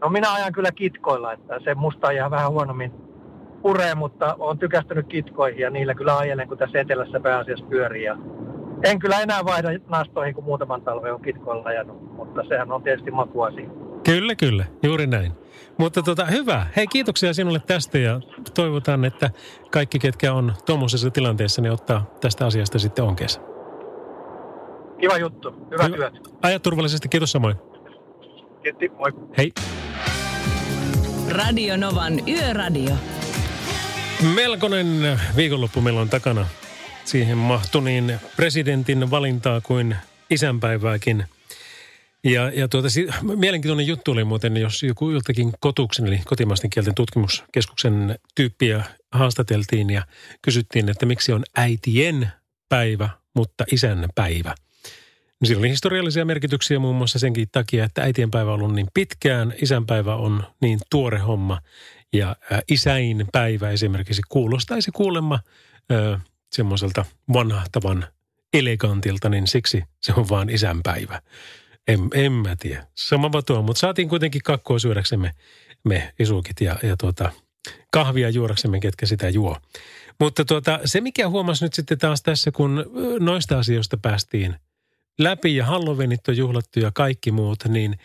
No minä ajan kyllä kitkoilla, että se musta ihan vähän huonommin puree, mutta on tykästynyt kitkoihin ja niillä kyllä ajelen, kun tässä etelässä pääasiassa pyörii. Ja en kyllä enää vaihda nastoihin, kun muutaman talven on kitkoilla ajanut, mutta sehän on tietysti makuasia. Kyllä, kyllä. Juuri näin. Mutta tota, hyvä. Hei, kiitoksia sinulle tästä ja toivotaan, että kaikki, ketkä on tuommoisessa tilanteessa, niin ottaa tästä asiasta sitten onkeessa. Kiva juttu. Hyvä Hyvä. työt. Ajat turvallisesti. Kiitos samoin. Kiitti. Moi. Hei. Radio Novan Yöradio. Melkoinen viikonloppu meillä on takana. Siihen mahtui niin presidentin valintaa kuin isänpäivääkin. Ja, ja tuota, mielenkiintoinen juttu oli muuten, jos joku joltakin kotuksen, eli kotimaisten kielten tutkimuskeskuksen tyyppiä haastateltiin ja kysyttiin, että miksi on äitien päivä, mutta isän päivä – niin sillä oli historiallisia merkityksiä muun muassa senkin takia, että äitienpäivä on ollut niin pitkään, isänpäivä on niin tuore homma. Ja isäin päivä esimerkiksi kuulostaisi kuulemma semmoiselta vanhahtavan elegantilta, niin siksi se on vaan isänpäivä. En, en mä tiedä. Sama vatoa, mutta saatiin kuitenkin kakkoa syödäksemme me isukit ja, ja tuota, kahvia juodaksemme, ketkä sitä juo. Mutta tuota, se, mikä huomasi nyt sitten taas tässä, kun noista asioista päästiin – läpi ja Halloweenit on juhlattu ja kaikki muut, niin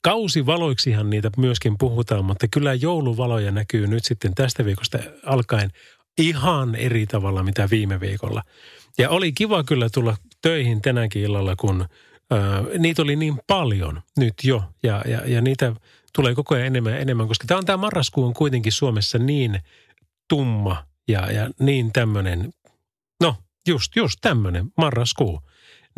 kausivaloiksihan niitä myöskin puhutaan, mutta kyllä jouluvaloja näkyy nyt sitten tästä viikosta alkaen ihan eri tavalla mitä viime viikolla. Ja oli kiva kyllä tulla töihin tänäkin illalla, kun ää, niitä oli niin paljon nyt jo ja, ja, ja niitä tulee koko ajan enemmän ja enemmän, koska tämä on tämä marraskuu on kuitenkin Suomessa niin tumma ja, ja niin tämmöinen, no just, just tämmöinen marraskuu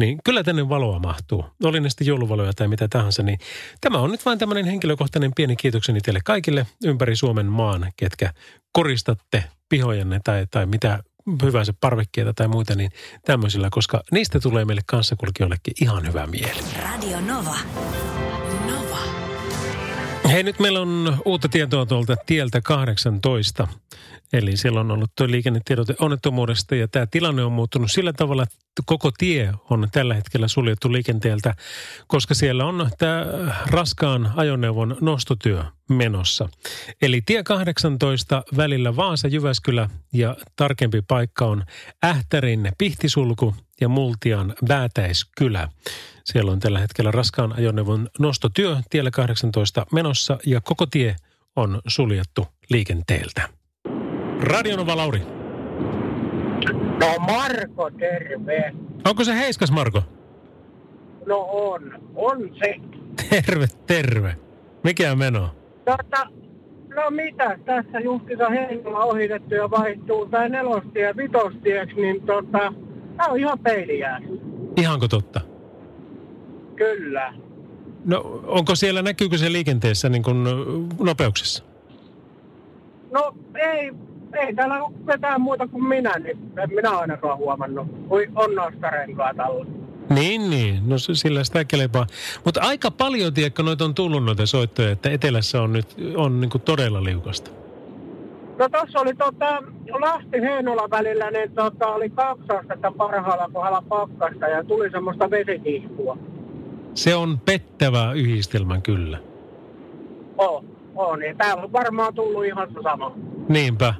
niin kyllä tänne valoa mahtuu. Oli ne sitten jouluvaloja tai mitä tahansa, niin tämä on nyt vain tämmöinen henkilökohtainen pieni kiitokseni teille kaikille ympäri Suomen maan, ketkä koristatte pihojanne tai, tai mitä hyvänsä parvekkeita tai muita, niin tämmöisillä, koska niistä tulee meille kanssakulkijoillekin ihan hyvä mieli. Radio Nova. Hei, nyt meillä on uutta tietoa tuolta tieltä 18. Eli siellä on ollut tuo liikennetiedote onnettomuudesta ja tämä tilanne on muuttunut sillä tavalla, että koko tie on tällä hetkellä suljettu liikenteeltä, koska siellä on tämä raskaan ajoneuvon nostotyö menossa. Eli tie 18 välillä Vaasa-Jyväskylä ja tarkempi paikka on Ähtärin Pihtisulku ja Multian Väätäiskylä. Siellä on tällä hetkellä raskaan ajoneuvon nostotyö tiellä 18 menossa ja koko tie on suljettu liikenteeltä. Radionova Lauri. No Marko, terve. Onko se Heiskas Marko? No on, on se. Terve, terve. Mikä meno? Tota, no mitä, tässä justiinsa Heinola ohitettu ja vaihtuu tämä nelostie ja vitostieksi, niin tota, tämä on ihan peiliä. Ihanko totta? Kyllä. No onko siellä, näkyykö se liikenteessä niin kuin nopeuksissa? No ei, ei täällä ole ketään muuta kuin minä, niin en minä ainakaan huomannut. Kuin on nostarenkaat alla. Niin, niin. No sillä sitä kelepaa. Mutta aika paljon, tiedätkö, noita on tullut noita soittoja, että etelässä on nyt on niin kuin todella liukasta. No tuossa oli tota, Lahti-Heinola välillä, niin tota, oli kaksi astetta parhaalla kohdalla pakkasta ja tuli semmoista vesitihkua. Se on pettävä yhdistelmä kyllä. On, on. Niin täällä on varmaan tullut ihan sama. Niinpä.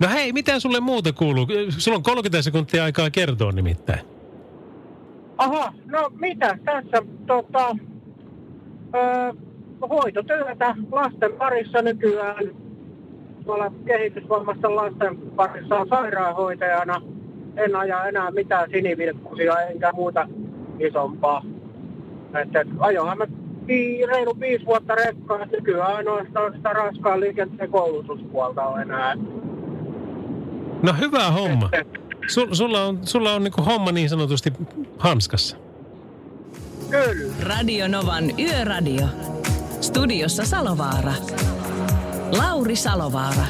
No hei, mitä sulle muuta kuuluu? Sulla on 30 sekuntia aikaa kertoa nimittäin. Aha, no mitä tässä tota, öö, hoitotyötä lasten parissa nykyään. Tuolla kehitysvammaisten lasten parissa on sairaanhoitajana. En aja enää mitään sinivilkkusia enkä muuta isompaa. Että ajohan mä vi, reilu viisi vuotta rekkaa. Nykyään ainoastaan sitä raskaan liikenteen koulutuspuolta on enää. No hyvä homma. Sul, sulla on, sulla on niinku homma niin sanotusti hanskassa. Kyllä. Radio Novan Yöradio. Studiossa Salovaara. Lauri Salovaara.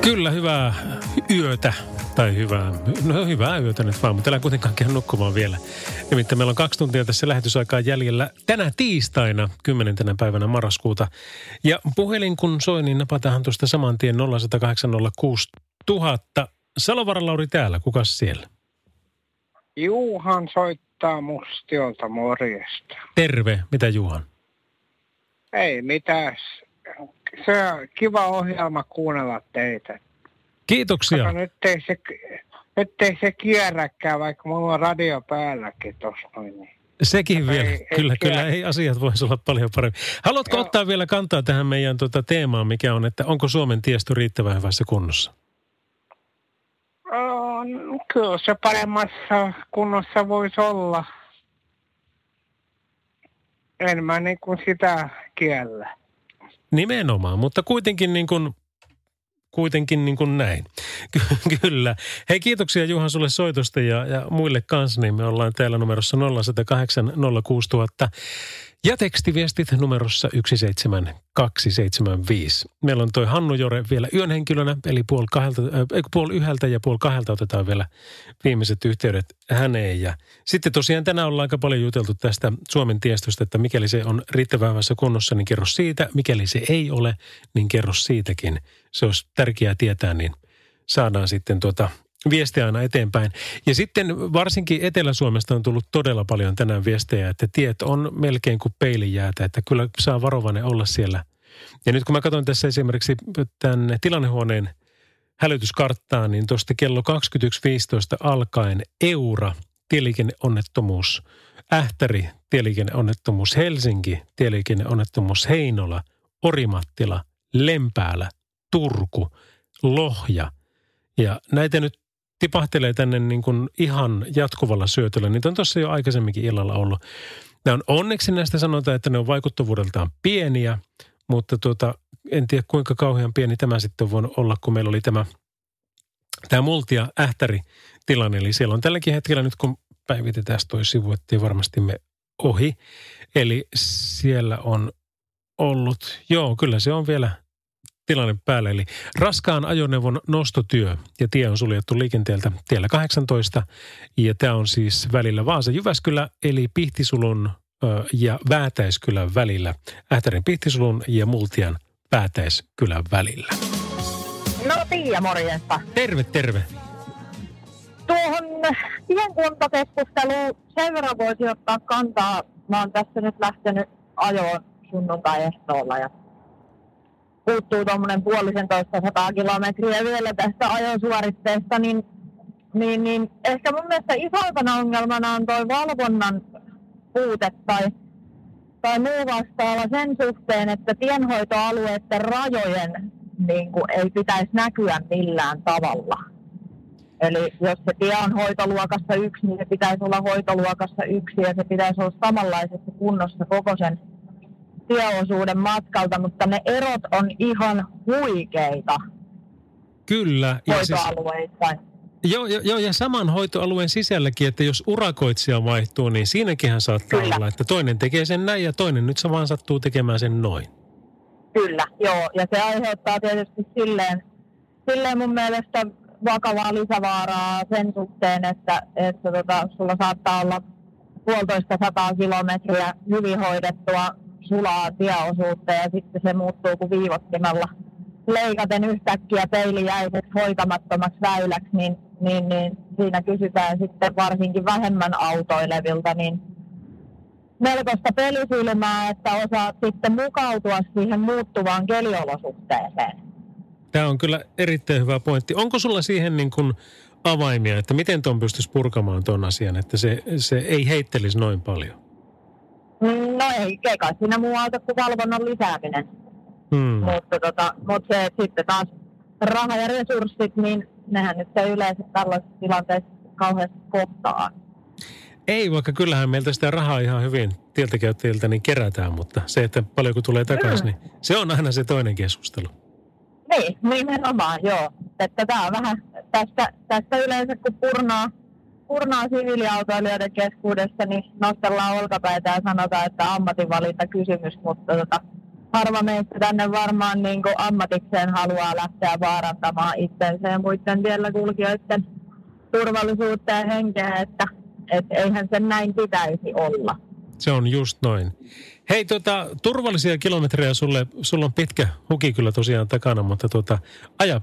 Kyllä, hyvää yötä. Tai hyvää, no hyvää yötä nyt vaan, mutta älä kuitenkaan käy nukkumaan vielä. Nimittäin meillä on kaksi tuntia tässä lähetysaikaa jäljellä tänä tiistaina, 10. päivänä marraskuuta. Ja puhelin kun soi, niin napataan tuosta saman tien 0806000. Salovaara Lauri täällä, kukas siellä? Juhan soittaa Mustiolta morjesta. Terve, mitä Juhan? Ei mitään. Se on kiva ohjelma kuunnella teitä. Kiitoksia. Kato, nyt ei se, nyt ei se kierräkään, vaikka mulla on radio päälläkin tuossa noin. Niin. Sekin Mutta vielä. ei- ei kyllä, kierrä. kyllä, ei asiat voisi olla paljon paremmin. Haluatko Joo. ottaa vielä kantaa tähän meidän tuota teemaan, mikä on, että onko Suomen tiestö riittävän hyvässä kunnossa? On, kyllä se paremmassa kunnossa voisi olla. En mä niin kuin sitä kiellä. Nimenomaan, mutta kuitenkin niin kuin, kuitenkin niin kuin näin. Ky- Kyllä. Hei kiitoksia Juhan sulle soitosta ja, ja muille kanssa, niin me ollaan täällä numerossa 0108 06000 ja tekstiviestit numerossa 17275. Meillä on toi Hannu Jore vielä yön henkilönä, eli puoli, kahdelta, äh, puoli yhdeltä ja puoli kahdelta otetaan vielä viimeiset yhteydet häneen. Ja sitten tosiaan tänään ollaan aika paljon juteltu tästä Suomen tiestöstä, että mikäli se on riittävän hyvässä kunnossa, niin kerro siitä. Mikäli se ei ole, niin kerro siitäkin. Se olisi tärkeää tietää, niin saadaan sitten tuota viestejä aina eteenpäin. Ja sitten varsinkin Etelä-Suomesta on tullut todella paljon tänään viestejä, että tiet on melkein kuin peilijäätä, että kyllä saa varovainen olla siellä. Ja nyt kun mä katson tässä esimerkiksi tämän tilannehuoneen hälytyskarttaa, niin tuosta kello 21.15 alkaen Eura, tieliikenneonnettomuus, Ähtäri, tieliikenneonnettomuus, Helsinki, tieliikenneonnettomuus, Heinola, Orimattila, Lempäälä, Turku, Lohja. Ja näitä nyt tipahtelee tänne niin kuin ihan jatkuvalla syötöllä. Niitä on tuossa jo aikaisemminkin illalla ollut. Nämä on onneksi näistä sanotaan, että ne on vaikuttavuudeltaan pieniä, mutta tuota, en tiedä kuinka kauhean pieni tämä sitten on voinut olla, kun meillä oli tämä, tämä multia ähtäri tilanne. Eli siellä on tälläkin hetkellä nyt, kun päivitetään toi sivu, ettei varmasti me ohi. Eli siellä on ollut, joo, kyllä se on vielä tilanne päällä. Eli raskaan ajoneuvon nostotyö ja tie on suljettu liikenteeltä tiellä 18. Ja tämä on siis välillä Vaasa-Jyväskylä eli Pihtisulun ja Väätäiskylän välillä. Ähtärin Pihtisulun ja Multian Väätäiskylän välillä. No Tiia, morjesta. Terve, terve. Tuohon tienkuntokeskusteluun sen verran voisi ottaa kantaa. Mä oon tässä nyt lähtenyt ajoon sunnuntai-ehtoolla ja puuttuu tuommoinen puolisen toista sataa kilometriä vielä tästä ajosuoritteesta, niin, niin, niin ehkä mun mielestä isoimpana ongelmana on toi valvonnan puute tai, tai muu vastaava sen suhteen, että tienhoitoalueiden rajojen niin kuin, ei pitäisi näkyä millään tavalla. Eli jos se tie on hoitoluokassa yksi, niin se pitäisi olla hoitoluokassa yksi ja se pitäisi olla samanlaisessa kunnossa koko sen tieosuuden matkalta, mutta ne erot on ihan huikeita Kyllä. Ja siis, joo, joo, joo, ja saman hoitoalueen sisälläkin, että jos urakoitsija vaihtuu, niin siinäkinhän saattaa Kyllä. olla, että toinen tekee sen näin ja toinen nyt se vaan sattuu tekemään sen noin. Kyllä, joo. Ja se aiheuttaa tietysti silleen, silleen mun mielestä vakavaa lisävaaraa sen suhteen, että, että tota, sulla saattaa olla puolitoista sataa kilometriä hyvin hoidettua sulaa tieosuutta ja sitten se muuttuu kuin viivottimella leikaten yhtäkkiä peilijäiseksi hoitamattomaksi väyläksi, niin, niin, niin siinä kysytään sitten varsinkin vähemmän autoilevilta, niin melkoista pelisilmää, että osaat sitten mukautua siihen muuttuvaan keliolosuhteeseen. Tämä on kyllä erittäin hyvä pointti. Onko sulla siihen niin kuin avaimia, että miten tuon pystyisi purkamaan tuon asian, että se, se ei heittelisi noin paljon? No ei, kai siinä muu auta kuin valvonnan lisääminen. Hmm. Mutta, tota, mutta se, että sitten taas raha ja resurssit, niin nehän nyt se yleensä tällaisessa tilanteessa kauheasti kohtaa. Ei, vaikka kyllähän meiltä sitä rahaa ihan hyvin tieltäkäyttäjiltä niin kerätään, mutta se, että paljonko tulee takaisin, niin se on aina se toinen keskustelu. Niin, nimenomaan, joo. Että tämä on vähän tästä, tästä yleensä, kun purnaa, purnaa siviiliautoilijoiden keskuudessa, niin nostellaan olkapäitä ja sanotaan, että ammatinvalinta kysymys, mutta tota, harva meistä tänne varmaan niin ammatikseen haluaa lähteä vaarantamaan itsensä ja muiden tiellä kulkijoiden turvallisuutta ja henkeä, että et eihän sen näin pitäisi olla. Se on just noin. Hei, tota, turvallisia kilometrejä sulle. Sulla on pitkä huki kyllä tosiaan takana, mutta tota, aja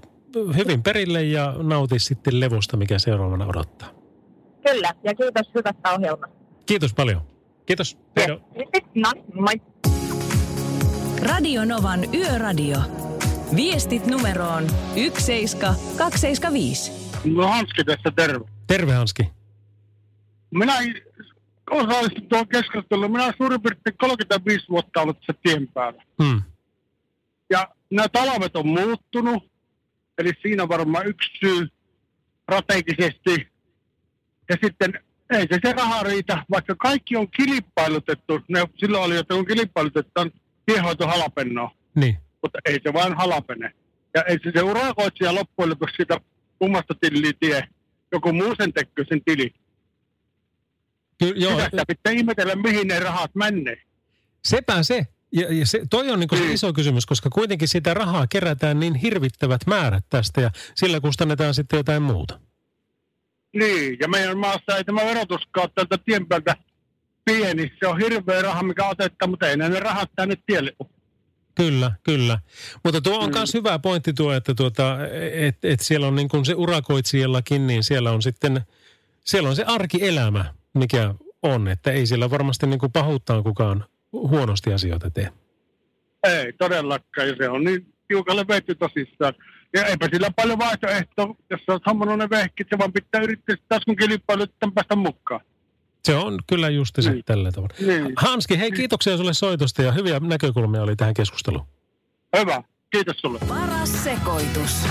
hyvin perille ja nauti sitten levosta, mikä seuraavana odottaa. Kyllä, ja kiitos hyvästä ohjelmasta. Kiitos paljon. Kiitos. Hei. No, moi. Radio Novan Yöradio. Viestit numeroon 17275. No Hanski tässä terve. Terve Hanski. Minä osallistun tuohon keskusteluun. Minä olen suurin piirtein 35 vuotta ollut se tien päällä. Hmm. Ja nämä talvet on muuttunut. Eli siinä on varmaan yksi syy strategisesti. Ja sitten ei se se raha riitä, vaikka kaikki on kilpailutettu. Ne silloin oli, että kun kilpailutetaan tiehoito halapennoa. Niin. Mutta ei se vain halapene. Ja ei se, se urakoitsija loppujen lopuksi siitä kummasta tiliä tie. Joku muu sen tekee sen tili. Ky- joo, Sitä pitää ihmetellä, mihin ne rahat menee. sepä se. Ja, ja se, toi on niin se iso kysymys, koska kuitenkin sitä rahaa kerätään niin hirvittävät määrät tästä ja sillä kustannetaan sitten jotain muuta. Niin, ja meidän maassa ei tämä verotuskaan tältä tien päältä pieni. Se on hirveä raha, mikä otetaan, mutta ei ne rahat tänne tielle ole. Kyllä, kyllä. Mutta tuo on myös hyvä pointti tuo, että tuota, et, et siellä on niin kuin se urakoitsijallakin, niin siellä on sitten, siellä on se arkielämä, mikä on. Että ei siellä varmasti niin kuin pahuuttaan kukaan huonosti asioita tee. Ei todellakaan, ja se on niin tiukalle vetty tosissaan. Ja eipä sillä paljon vaihtoehtoa, jos hommannut ne vehkit, se vaan pitää yrittää taas kun kilpailutetaan päästä mukaan. Se on kyllä just se niin. tällä tavalla. Niin. Hanski, hei kiitoksia sulle soitosta ja hyviä näkökulmia oli tähän keskusteluun. Hyvä, kiitos sulle. Paras sekoitus.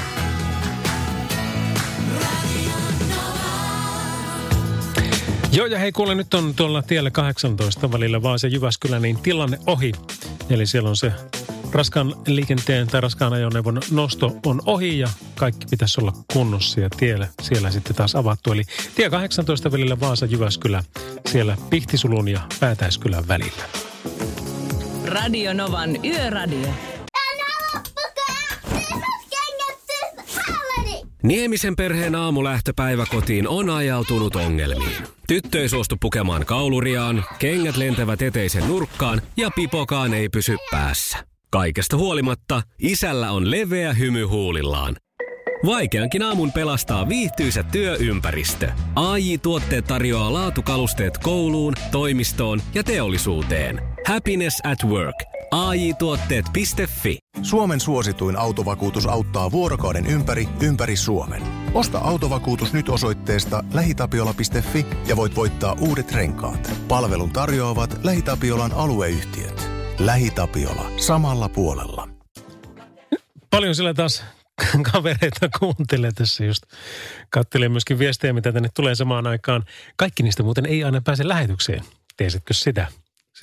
Joo, ja hei kuule, nyt on tuolla tiellä 18 välillä vaan se Jyväskylä, niin tilanne ohi. Eli siellä on se raskaan liikenteen tai raskaan ajoneuvon nosto on ohi ja kaikki pitäisi olla kunnossa ja tielle siellä sitten taas avattu. Eli tie 18 välillä Vaasa Jyväskylä siellä Pihtisulun ja Päätäiskylän välillä. Radio Novan Yöradio. Niemisen perheen aamulähtöpäivä kotiin on ajautunut ongelmiin. Tyttö ei suostu pukemaan kauluriaan, kengät lentävät eteisen nurkkaan ja pipokaan ei pysy päässä. Kaikesta huolimatta, isällä on leveä hymy huulillaan. Vaikeankin aamun pelastaa viihtyisä työympäristö. AI Tuotteet tarjoaa laatukalusteet kouluun, toimistoon ja teollisuuteen. Happiness at work. AJ-tuotteet.fi Suomen suosituin autovakuutus auttaa vuorokauden ympäri, ympäri Suomen. Osta autovakuutus nyt osoitteesta lähitapiola.fi ja voit voittaa uudet renkaat. Palvelun tarjoavat LähiTapiolan alueyhtiöt. LähiTapiola. Samalla puolella. Paljon siellä taas kavereita kuuntelee tässä just. Kattelee myöskin viestejä, mitä tänne tulee samaan aikaan. Kaikki niistä muuten ei aina pääse lähetykseen. Tiesitkö sitä?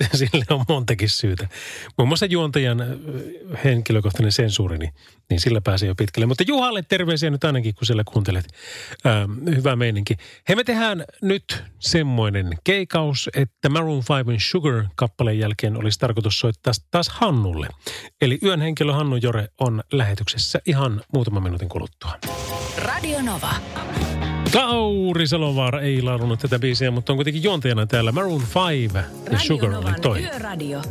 Sille on montakin syytä. Muun muassa juontajan henkilökohtainen sensuuri, niin, niin sillä pääsee jo pitkälle. Mutta Juhalle terveisiä nyt ainakin, kun siellä kuuntelet. Ää, hyvä meininki. Hei, me tehdään nyt semmoinen keikaus, että Maroon 5 Sugar-kappaleen jälkeen olisi tarkoitus soittaa taas Hannulle. Eli yön henkilö Hannu Jore on lähetyksessä ihan muutaman minuutin kuluttua. Radio Nova. Lauri Salovaara ei laulunut tätä biisiä, mutta on kuitenkin juontajana täällä Maroon 5 ja Radio Sugar oli Novan toi. Yöradio.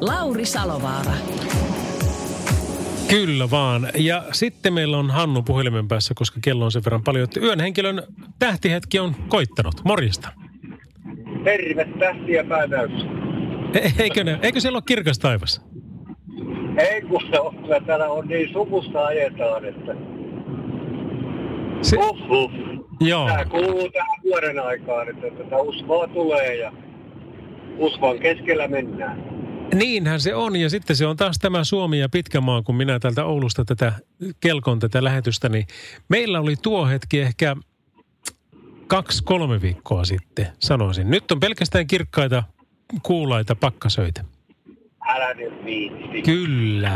Lauri Salovaara. Kyllä vaan. Ja sitten meillä on Hannu puhelimen päässä, koska kello on sen verran paljon, että yön henkilön tähtihetki on koittanut. Morjesta. Terve tähtiä päätäys. E- Eikö, ne, eikö siellä ole kirkas taivas? Ei kun se on, kyllä täällä on niin suvusta ajetaan, että Se, uhuh. Joo. Tämä kuuluu tähän vuoden aikaan, että tätä uskoa tulee ja uskon keskellä mennään. Niinhän se on. Ja sitten se on taas tämä Suomi ja pitkä maa, kun minä täältä Oulusta tätä kelkon tätä lähetystä, niin meillä oli tuo hetki ehkä kaksi-kolme viikkoa sitten, sanoisin. Nyt on pelkästään kirkkaita, kuulaita pakkasöitä. Älä nyt viitsi. Kyllä.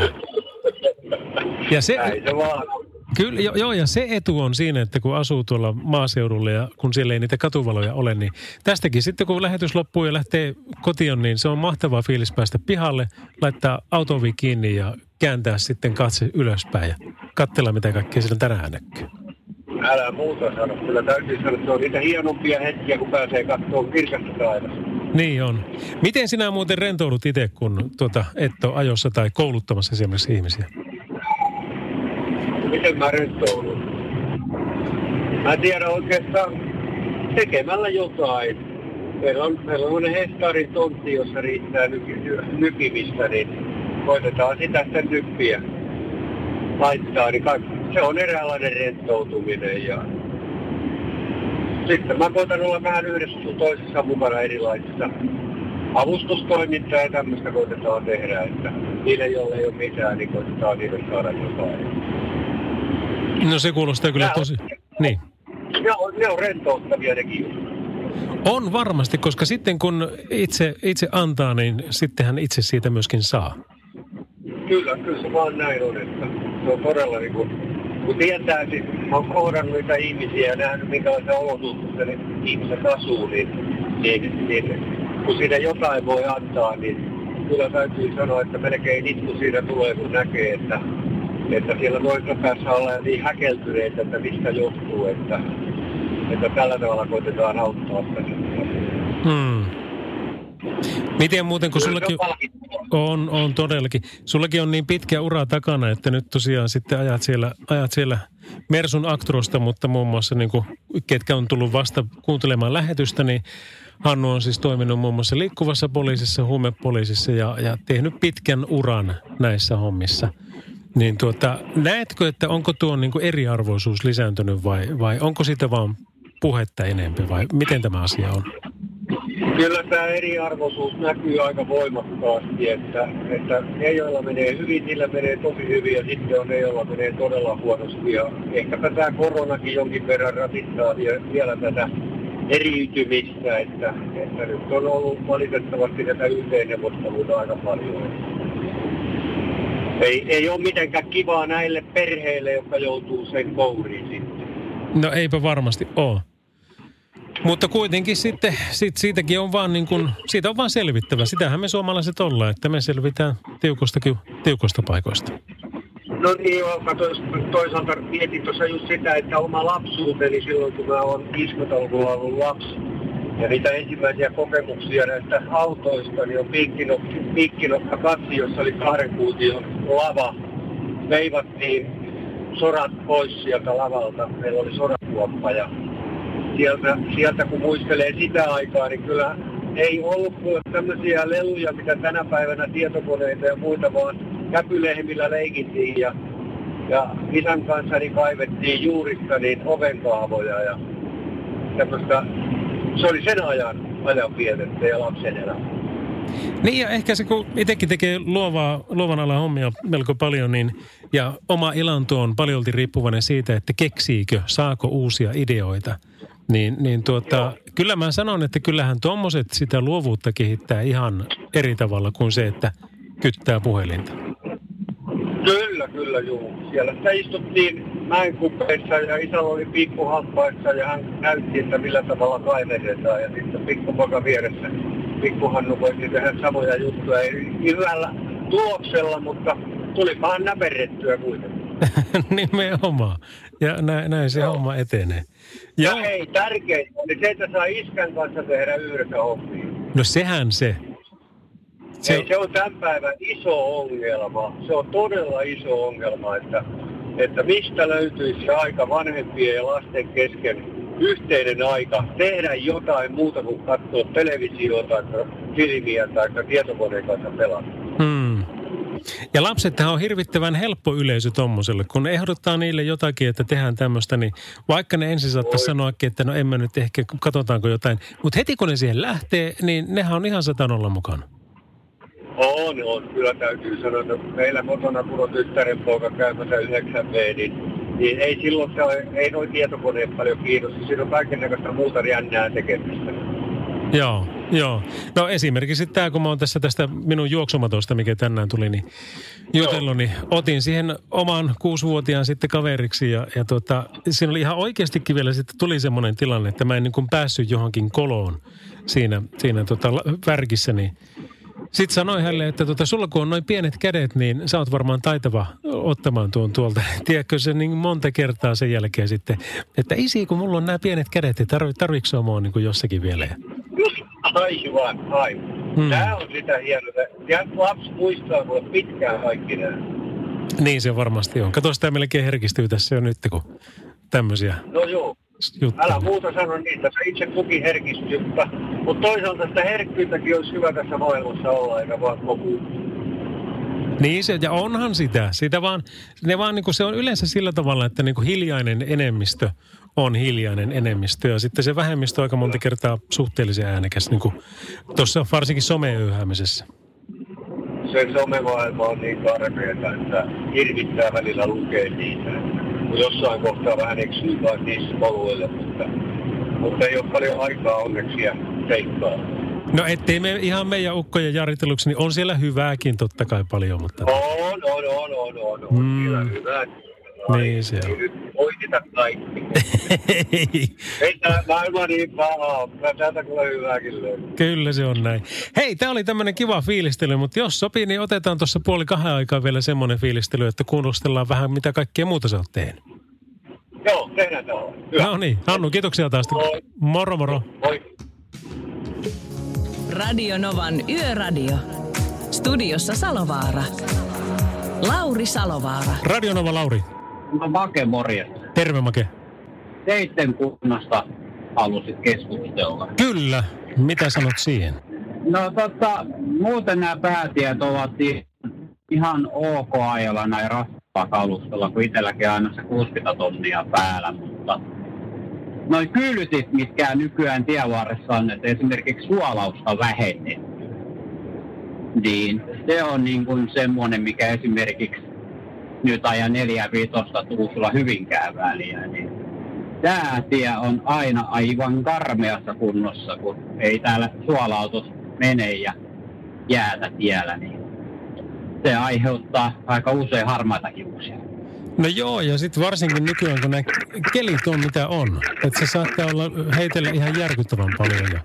Ja se, Näin se vaan. Kyllä, jo- joo, ja se etu on siinä, että kun asuu tuolla maaseudulla ja kun siellä ei niitä katuvaloja ole, niin tästäkin sitten kun lähetys loppuu ja lähtee kotiin, niin se on mahtava fiilis päästä pihalle, laittaa autovi kiinni ja kääntää sitten katse ylöspäin ja katsella mitä kaikkea siellä tänään näkyy. Älä muuta sano. Kyllä täytyy sanoa, että se on niitä hienompia hetkiä, kun pääsee katsomaan kirkasta taivasta. Niin on. Miten sinä muuten rentoudut itse, kun tuota, et ole ajossa tai kouluttamassa esimerkiksi ihmisiä? Miten mä rentoudun? Mä en tiedä oikeastaan tekemällä jotain. Meillä on, meillä on hehtaarin tontti, jossa riittää nyki, nykimistä, niin koitetaan sitä sitten nyppiä laittaa. Niin kaikki, se on eräänlainen rentoutuminen. Ja sitten mä koitan olla vähän yhdessä sun toisessa mukana erilaisissa avustustoimintaa ja tämmöistä koitetaan tehdä, että niille, joille ei ole mitään, niin koitetaan niille saada jotain. No se kuulostaa kyllä tosi... Niin. Ne on, ne on rentouttavia nekin. On varmasti, koska sitten kun itse, itse antaa, niin sittenhän itse siitä myöskin saa. Kyllä, kyllä se vaan näin on, että se on todella niin kuin, kun tietää, siis oon kohdannut niitä ihmisiä ja nähnyt minkälaisia olosuhteita ne ihmiset asuu, niin, niin, niin kun siinä jotain voi antaa, niin kyllä täytyy sanoa, että melkein itku siinä tulee, kun näkee, että, että siellä toisessa päässä ollaan niin häkeltyneitä, että mistä johtuu, että, että tällä tavalla koitetaan auttaa sitä. Hmm. Miten muuten, kun sullakin on, on todellakin. Sullakin on niin pitkä ura takana, että nyt tosiaan sitten ajat siellä, ajat siellä Mersun Actrosta, mutta muun muassa niin kuin, ketkä on tullut vasta kuuntelemaan lähetystä, niin Hannu on siis toiminut muun muassa liikkuvassa poliisissa, huumepoliisissa ja, ja tehnyt pitkän uran näissä hommissa. Niin tuota, näetkö, että onko tuo niin kuin eriarvoisuus lisääntynyt vai, vai onko siitä vaan puhetta enempi vai miten tämä asia on? Kyllä tämä eriarvoisuus näkyy aika voimakkaasti, että, että ne, joilla menee hyvin, niillä menee tosi hyvin ja sitten on ne, joilla menee todella huonosti. Ja ehkäpä tämä koronakin jonkin verran rasittaa vie- vielä tätä eriytymistä, että, että nyt on ollut valitettavasti tätä yhteenneuvotteluita aika paljon. Ei, ei ole mitenkään kivaa näille perheille, jotka joutuu sen kouriin sitten. No eipä varmasti ole. Mutta kuitenkin sitten sit siitäkin on vaan niin kuin, siitä on vaan selvittävä. Sitähän me suomalaiset ollaan, että me selvitään tiukostakin, tiukosta paikoista. No niin joo, mä tois, toisaalta mietin tuossa just sitä, että oma lapsuuteni silloin, kun mä oon 50-luvulla ollut lapsi, ja niitä ensimmäisiä kokemuksia näistä autoista, niin on piikkinokka, piikkinokka katsi, jossa oli kahden kuution lava. Veivattiin sorat pois sieltä lavalta. Meillä oli sorakuoppa ja sieltä, sieltä kun muistelee sitä aikaa, niin kyllä ei ollut tämmöisiä leluja, mitä tänä päivänä tietokoneita ja muita, vaan käpylehmillä leikittiin ja, ja isän kanssa niin kaivettiin juurista niin ovenkaavoja ja tämmöistä, se oli sen ajan, ajan vietettä ja lapsen elämä. Niin ja ehkä se, kun itsekin tekee luovaa, luovan alan hommia melko paljon, niin ja oma elanto on paljolti riippuvainen siitä, että keksiikö, saako uusia ideoita. Niin, niin tuota, kyllä mä sanon, että kyllähän tuommoiset sitä luovuutta kehittää ihan eri tavalla kuin se, että kyttää puhelinta. Kyllä, kyllä, juu. Siellä sitä istuttiin mäenkupeissa ja isällä oli pikkuhampaissa ja hän näytti, että millä tavalla kaivetetaan. Ja sitten pikkupoika vieressä, pikkuhannu voisi tehdä samoja juttuja. Ei hyvällä tuloksella, mutta tulipahan näperrettyä kuitenkin. Nimenomaan. Ja näin, näin se homma etenee. Ja hei, tärkeintä oli se, että saa iskän kanssa tehdä yhdessä hommia. No sehän se. Se, Ei, se on tämän päivän iso ongelma. Se on todella iso ongelma, että, että mistä löytyisi aika vanhempien ja lasten kesken yhteinen aika tehdä jotain muuta kuin katsoa televisiota tai filmiä tai tietokoneen kanssa pelata. Hmm. Ja lapsethan on hirvittävän helppo yleisö tommoselle, kun ehdottaa niille jotakin, että tehdään tämmöistä, niin vaikka ne ensin saattaa sanoakin, että no en mä nyt ehkä, katsotaanko jotain. Mutta heti kun ne siihen lähtee, niin nehän on ihan satanolla mukana. On, on. Kyllä täytyy sanoa, että meillä kotona, kun on tyttären poika käymässä 9 b niin niin ei silloin ole, ei noin tietokoneet paljon kiinnosta. Siinä on kaikenlaista muuta jännää tekemistä. Joo, joo. No esimerkiksi tämä, kun mä oon tässä tästä minun juoksumatosta, mikä tänään tuli, niin jutellut, niin otin siihen oman kuusivuotiaan sitten kaveriksi. Ja, ja tota, siinä oli ihan oikeastikin vielä sitten tuli semmoinen tilanne, että mä en niin kuin päässyt johonkin koloon siinä, siinä tota värkissä, niin sitten sanoin hänelle, että tota, sulla kun on noin pienet kädet, niin sä oot varmaan taitava ottamaan tuon tuolta. Tiedätkö se niin monta kertaa sen jälkeen sitten, että isi, kun mulla on nämä pienet kädet, niin tarvi, tarviiko se mua niin kuin jossakin vielä? Aivan, aivan. Hmm. Tämä on sitä hienoa. Lapsi muistaa mulle pitkään kaikki nämä. Niin se varmasti on. Kato, sitä melkein herkistyy tässä jo nyt, kun tämmöisiä No joo. Juttuja. Älä muuta sano niitä, sä itse kukin herkistyy, mutta, mutta toisaalta sitä herkkyyttäkin olisi hyvä tässä maailmassa olla, eikä vaan koko. Niin se, ja onhan sitä. Sitä vaan, ne vaan niin kuin se on yleensä sillä tavalla, että niin kuin hiljainen enemmistö on hiljainen enemmistö. Ja sitten se vähemmistö on aika monta kertaa suhteellisen äänekäs, niin kuin tuossa varsinkin someyhäämisessä. Se somemaailma on niin karmeeta, että hirvittää välillä lukea niitä. Kun jossain kohtaa vähän eksyy taas niissä poluilla, mutta, mutta ei ole paljon aikaa onneksi ja seikkaa. No ettei me ihan meidän ukkojen jarriteluksi, niin on siellä hyvääkin totta kai paljon, mutta... On, on, on, on, on, on. Mm. Kyllä hyvä. Niin se on. Ei nyt kaikki. Ei tämä maailma niin paha. Kyllä täältä kyllä hyvääkin löytyy. Kyllä se on näin. Hei, tämä oli tämmöinen kiva fiilistely, mutta jos sopii, niin otetaan tuossa puoli kahden aikaa vielä semmoinen fiilistely, että kuulostellaan vähän mitä kaikkea muuta sä oot tehnyt. Joo, tehdään tämä. No niin, Hannu, kiitoksia taas. Moro moro. Moi. Radio Novan Yöradio. Studiossa Salovaara. Lauri Salovaara. Radionova Lauri. No Make, morjesta. Terve Make. Teitten kunnasta halusit keskustella. Kyllä. Mitä sanot siihen? No tota, muuten nämä päätiet ovat ihan ok ajalla näin raskalla kalustalla, kun itselläkin aina se 60 tonnia päällä, mutta noin kyltit, mitkä nykyään tienvarressa on, että esimerkiksi suolausta vähennetty, niin se on niin kuin semmoinen, mikä esimerkiksi nyt ajan 4 viitosta Tuusula Hyvinkään väliä, niin tämä tie on aina aivan karmeassa kunnossa, kun ei täällä suolautus mene ja jäätä tiellä, niin se aiheuttaa aika usein harmaita kiuksia. No joo, ja sitten varsinkin nykyään, kun nämä kelit on mitä on. Että se saattaa olla heitellä ihan järkyttävän paljon. Ja...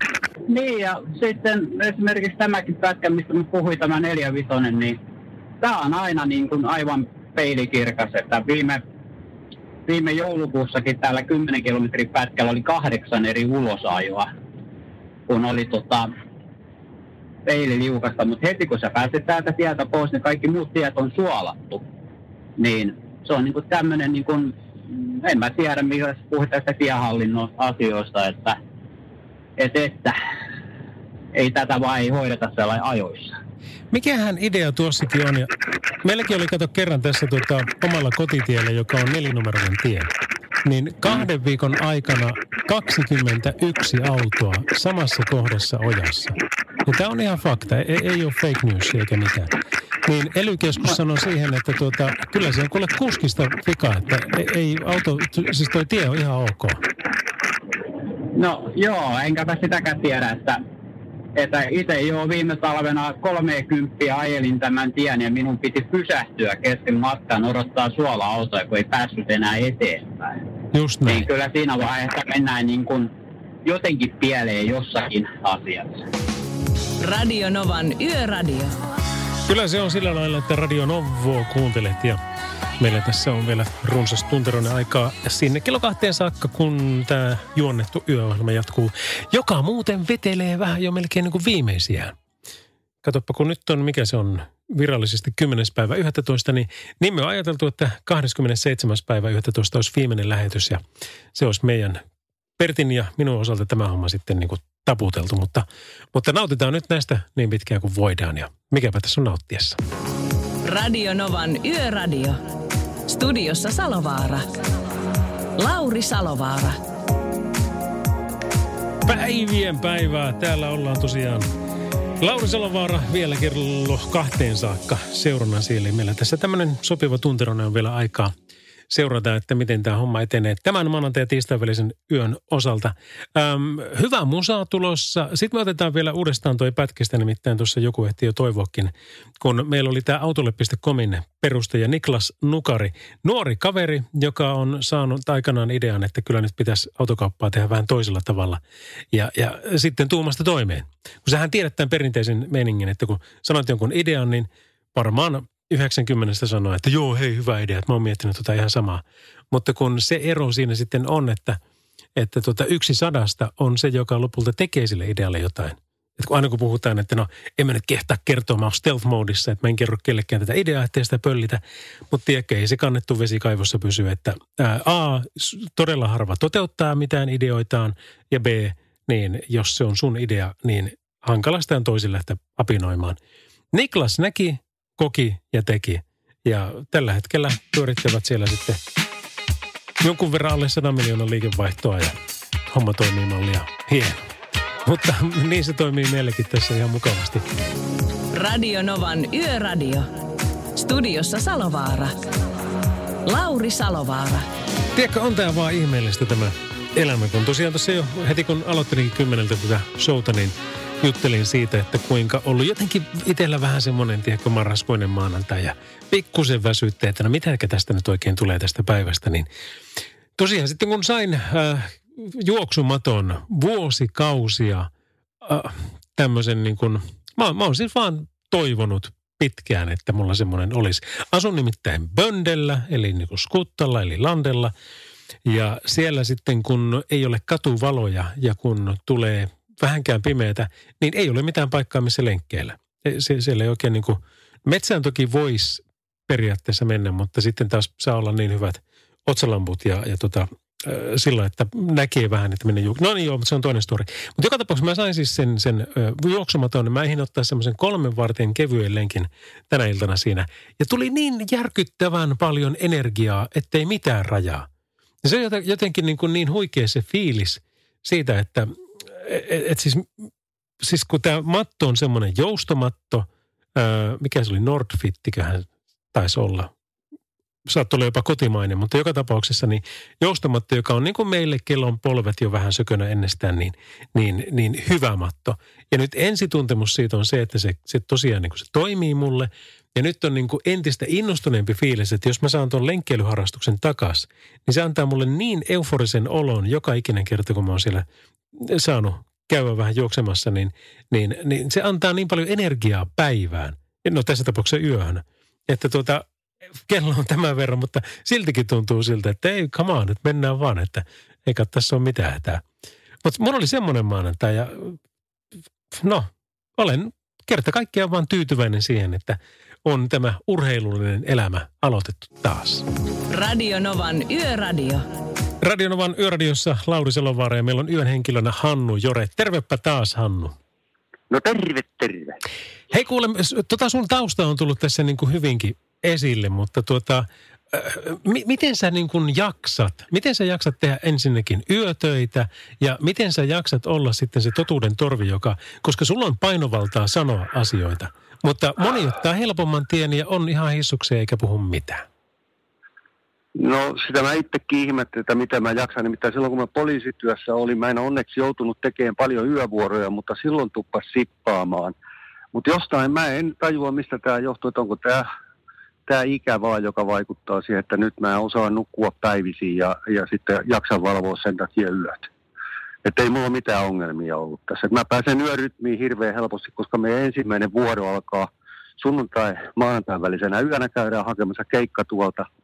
Niin, ja sitten esimerkiksi tämäkin pätkä, mistä mä puhuin, tämä 45, niin tämä on aina niin kuin aivan peilikirkas, että viime, viime joulukuussakin täällä 10 kilometrin pätkällä oli kahdeksan eri ulosajoa, kun oli tota, peililiukasta, mutta heti kun sä pääset täältä tieltä pois, niin kaikki muut tiet on suolattu. Niin se on niinku tämmöinen, niinku, en mä tiedä, mikä puhuit tästä tiehallinnon asioista, että, et, että ei tätä vaan ei hoideta sellainen ajoissa. Mikähän idea tuossakin on? Ja meilläkin oli, kato kerran tässä tuota, omalla kotitiellä, joka on nelinumeroinen tie. Niin kahden viikon aikana 21 autoa samassa kohdassa ojassa. Ja tämä on ihan fakta, ei, ei ole fake news eikä mitään. Niin ely sanoi siihen, että tuota, kyllä se on kuule kuskista vika, että ei, ei auto, siis toi tie on ihan ok. No joo, enkäpä sitäkään tiedä, että, että itse jo viime talvena 30 ajelin tämän tien ja minun piti pysähtyä kesken matkan odottaa suola-autoja, kun ei päässyt enää eteenpäin. Just näin. Niin kyllä siinä vaiheessa mennään niin kuin jotenkin pieleen jossakin asiassa. Radio Novan Yöradio. Kyllä se on sillä lailla, että Radio Novoa kuuntelet ja meillä tässä on vielä runsas tunteroinen aikaa sinne kello kahteen saakka, kun tämä juonnettu yöohjelma jatkuu, joka muuten vetelee vähän jo melkein niin kuin viimeisiä. Katoppa, kun nyt on, mikä se on virallisesti 10. päivä 11, niin, niin me on ajateltu, että 27. päivä 11 olisi viimeinen lähetys ja se olisi meidän Pertin ja minun osalta tämä homma sitten niin kuin taputeltu, mutta, mutta nautitaan nyt näistä niin pitkään kuin voidaan ja mikäpä tässä on nauttiessa. Radio Novan Yöradio. Studiossa Salovaara. Lauri Salovaara. Päivien päivää. Täällä ollaan tosiaan Lauri Salovaara vielä kello kahteen saakka seurana siellä. Meillä tässä tämmöinen sopiva tunteronen on vielä aikaa seurata, että miten tämä homma etenee tämän maanantai- ja tiistain välisen yön osalta. Öm, hyvä musa tulossa. Sitten me otetaan vielä uudestaan toi pätkistä, nimittäin tuossa joku ehti jo toivoakin, kun meillä oli tämä autolle.comin perustaja Niklas Nukari. Nuori kaveri, joka on saanut aikanaan idean, että kyllä nyt pitäisi autokauppaa tehdä vähän toisella tavalla. Ja, ja sitten tuumasta toimeen. Kun sähän tiedät tämän perinteisen meningin, että kun sanot jonkun idean, niin varmaan 90 sanoo, että joo, hei, hyvä idea, että mä oon miettinyt tota ihan samaa. Mutta kun se ero siinä sitten on, että, että tota yksi sadasta on se, joka lopulta tekee sille idealle jotain. Että kun aina kun puhutaan, että no en mä nyt kehtaa kertoa, mä oon stealth-modissa, että mä en kerro kellekään tätä ideaa, ettei sitä pöllitä. Mutta tiedätkö, ei se kannettu vesi kaivossa pysy, että ää, A, todella harva toteuttaa mitään ideoitaan, ja B, niin jos se on sun idea, niin hankalasta on toisille lähteä apinoimaan. Niklas näki koki ja teki. Ja tällä hetkellä pyörittävät siellä sitten jonkun verran alle 100 miljoonan liikevaihtoa ja homma toimii mallia hieno. Mutta niin se toimii meillekin tässä ihan mukavasti. Radio Novan Yöradio. Studiossa Salovaara. Lauri Salovaara. Tiedätkö, on tämä vaan ihmeellistä tämä elämä, kun tosiaan tuossa jo heti kun aloittelinkin kymmeneltä tätä showta, niin juttelin siitä, että kuinka ollut jotenkin itsellä vähän semmoinen, tiedätkö, marraskuinen maanantai ja pikkusen väsytte, että no mitä tästä nyt oikein tulee tästä päivästä, niin tosiaan sitten kun sain äh, juoksumaton vuosikausia äh, tämmöisen niin kuin, mä, mä oon siis vaan toivonut pitkään, että mulla semmoinen olisi. Asun nimittäin Böndellä, eli niin kuin Skuttalla, eli Landella. Ja siellä sitten, kun ei ole katuvaloja ja kun tulee vähänkään pimeätä, niin ei ole mitään paikkaa, missä lenkkeillä. Se, siellä ei oikein niin kuin, metsään toki voisi periaatteessa mennä, mutta sitten taas saa olla niin hyvät otsalamput ja, ja tota, sillä, että näkee vähän, että minne juok- No niin joo, mutta se on toinen story. Mutta joka tapauksessa mä sain siis sen, sen juoksumaton, mä eihin ottaa semmoisen kolmen varten kevyen lenkin tänä iltana siinä. Ja tuli niin järkyttävän paljon energiaa, ettei mitään rajaa. Ja se jotenkin niin, kuin niin huikea se fiilis siitä, että et, et siis, siis kun tämä matto on semmoinen joustomatto, ää, mikä se oli, Nordfittiköhän taisi olla. Saattoi olla jopa kotimainen, mutta joka tapauksessa niin joustomatto, joka on niin kuin meille, kello on polvet jo vähän sökönä ennestään, niin, niin, niin hyvä matto. Ja nyt ensituntemus siitä on se, että se, se tosiaan niin kuin se toimii mulle. Ja nyt on niin kuin entistä innostuneempi fiilis, että jos mä saan tuon lenkkeilyharrastuksen takas, niin se antaa mulle niin euforisen olon joka ikinen kerta, kun mä oon siellä saanut käydä vähän juoksemassa, niin, niin, niin se antaa niin paljon energiaa päivään. No tässä tapauksessa yöhön. Että tuota, kello on tämän verran, mutta siltikin tuntuu siltä, että ei, come on, nyt mennään vaan, että eikä tässä ole mitään hätää. Mutta mulla oli semmoinen maanantai ja no, olen kerta kaikkiaan vaan tyytyväinen siihen, että on tämä urheilullinen elämä aloitettu taas. Radio Novan Yöradio. Radionovan yöradiossa Lauri Selovaara ja meillä on yön henkilönä Hannu Jore. Tervepä taas Hannu. No terve, terve. Hei kuule, tota sun tausta on tullut tässä niin kuin hyvinkin esille, mutta tuota, äh, m- miten sä niin kuin jaksat? Miten sä jaksat tehdä ensinnäkin yötöitä ja miten sä jaksat olla sitten se totuuden torvi, joka, koska sulla on painovaltaa sanoa asioita, mutta moni ottaa helpomman tien ja on ihan hissukseen eikä puhu mitään. No sitä mä itsekin ihmettelin, että mitä mä jaksan. Nimittäin silloin kun mä poliisityössä olin, mä en onneksi joutunut tekemään paljon yövuoroja, mutta silloin tuppas sippaamaan. Mutta jostain mä en tajua, mistä tämä johtuu, että onko tämä tämä ikä vaan, joka vaikuttaa siihen, että nyt mä osaan nukkua päivisiin ja, ja sitten jaksan valvoa sen takia yöt. Että ei mulla mitään ongelmia ollut tässä. Et mä pääsen yörytmiin hirveän helposti, koska meidän ensimmäinen vuoro alkaa sunnuntai maanantain välisenä yönä käydään hakemassa keikka tuolta –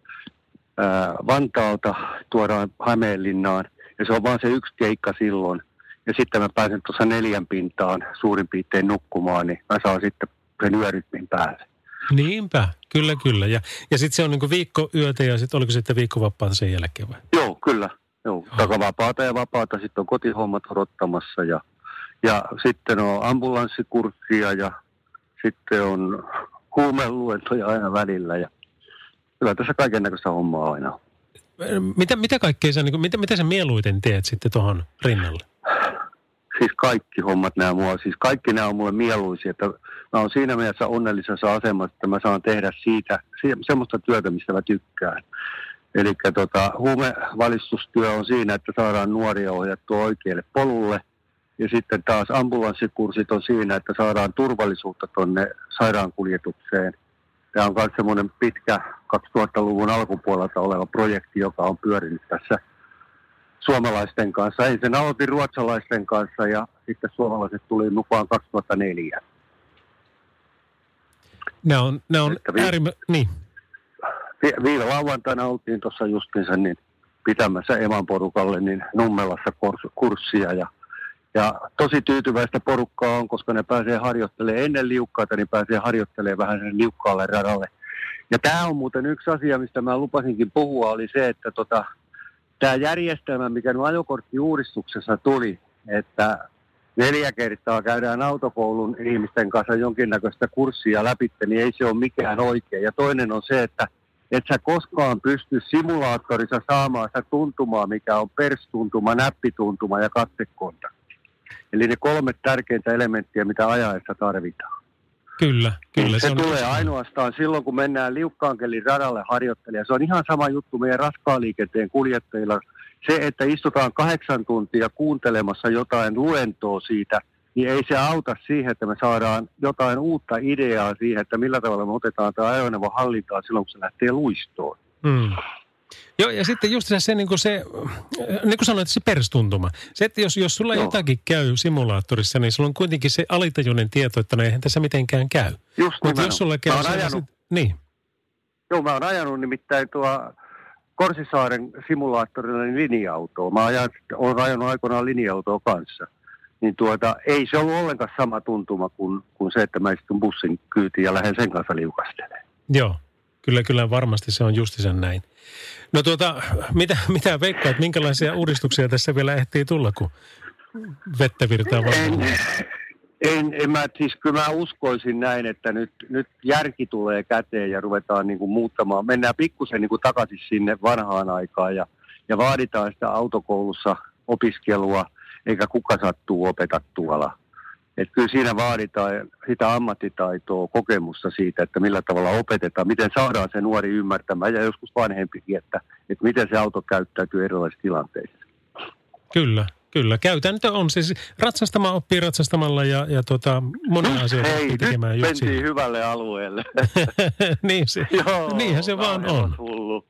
Vantaalta tuodaan Hämeenlinnaan ja se on vaan se yksi keikka silloin. Ja sitten mä pääsen tuossa neljän pintaan suurin piirtein nukkumaan, niin mä saan sitten sen yörytmin päälle. Niinpä, kyllä kyllä. Ja, ja sitten se on niinku viikko yötä ja sitten oliko sitten viikkovapaata sen jälkeen vai? Joo, kyllä. Joo, takavapaata ja vapaata. Sitten on kotihommat odottamassa ja, ja sitten on ambulanssikurkkia ja sitten on huumeluentoja aina välillä ja kyllä tässä kaiken näköistä hommaa aina on. Mitä, mitä kaikkea sä, niin mitä, mitä sä mieluiten teet sitten tuohon rinnalle? Siis kaikki hommat nämä mua, siis kaikki nämä on mulle mieluisia, että mä oon siinä mielessä onnellisessa asemassa, että mä saan tehdä siitä semmoista työtä, mistä mä tykkään. Eli tota, huumevalistustyö on siinä, että saadaan nuoria ohjattua oikealle polulle. Ja sitten taas ambulanssikurssit on siinä, että saadaan turvallisuutta tuonne sairaankuljetukseen. Tämä on myös semmoinen pitkä 2000-luvun alkupuolelta oleva projekti, joka on pyörinyt tässä suomalaisten kanssa. Ensin aloitin ruotsalaisten kanssa ja sitten suomalaiset tuli mukaan 2004. Nämä on, nämä on vi- äärimmä... Niin. Vi- viime lauantaina oltiin tuossa justiinsa niin pitämässä Eman porukalle niin Nummelassa kurs- kurssia ja, ja tosi tyytyväistä porukkaa on, koska ne pääsee harjoittelemaan ennen liukkaita, niin pääsee harjoittelemaan vähän sen liukkaalle radalle. Ja tämä on muuten yksi asia, mistä mä lupasinkin puhua, oli se, että tota, tämä järjestelmä, mikä nyt ajokorttiuudistuksessa tuli, että neljä kertaa käydään autokoulun ihmisten kanssa jonkinnäköistä kurssia läpi, niin ei se ole mikään oikein. Ja toinen on se, että et sä koskaan pysty simulaattorissa saamaan sitä tuntumaa, mikä on perstuntuma, näppituntuma ja katsekontakti. Eli ne kolme tärkeintä elementtiä, mitä ajaessa tarvitaan. Kyllä, kyllä. Se, se on tulee ainoastaan silloin, kun mennään liukkaankelin radalle harjoittelemaan. Se on ihan sama juttu meidän raskaan liikenteen kuljettajilla. Se, että istutaan kahdeksan tuntia kuuntelemassa jotain luentoa siitä, niin ei se auta siihen, että me saadaan jotain uutta ideaa siihen, että millä tavalla me otetaan tämä ajoneuvo hallintaan silloin, kun se lähtee luistoon. Mm. Joo, ja sitten just se, niin kuin se, niin kuin sanoit, se perstuntuma. Se, että jos, jos sulla Joo. jotakin käy simulaattorissa, niin sulla on kuitenkin se alitajuinen tieto, että no eihän tässä mitenkään käy. Just Mutta jos sulla käy sit- niin, Joo, mä oon ajanut nimittäin tuo Korsisaaren simulaattorilla niin linja-autoa. Mä ajan, oon ajanut aikoinaan linja-autoa kanssa. Niin tuota, ei se ollut ollenkaan sama tuntuma kuin, kuin se, että mä istun bussin kyytiin ja lähden sen kanssa liukastelemaan. joo. Kyllä, kyllä varmasti se on justisen näin. No tuota, mitä, mitä veikkaat, minkälaisia uudistuksia tässä vielä ehtii tulla, kun vettä virtaa varmaan? En, en mä, siis kyllä mä uskoisin näin, että nyt, nyt järki tulee käteen ja ruvetaan niin kuin muuttamaan. Mennään pikkusen niin kuin takaisin sinne vanhaan aikaan ja, ja vaaditaan sitä autokoulussa opiskelua, eikä kuka sattuu opeta tuolla. Et kyllä siinä vaaditaan sitä ammattitaitoa, kokemusta siitä, että millä tavalla opetetaan, miten saadaan se nuori ymmärtämään ja joskus vanhempikin, että, että miten se auto käyttäytyy erilaisissa tilanteissa. Kyllä, kyllä. Käytäntö on siis ratsastamaan oppii ratsastamalla ja, ja tota, monia asioita Hei, oppii nyt tekemään just mentiin hyvälle alueelle. niin se, Joo, niinhän se vaan on. hevoshullu.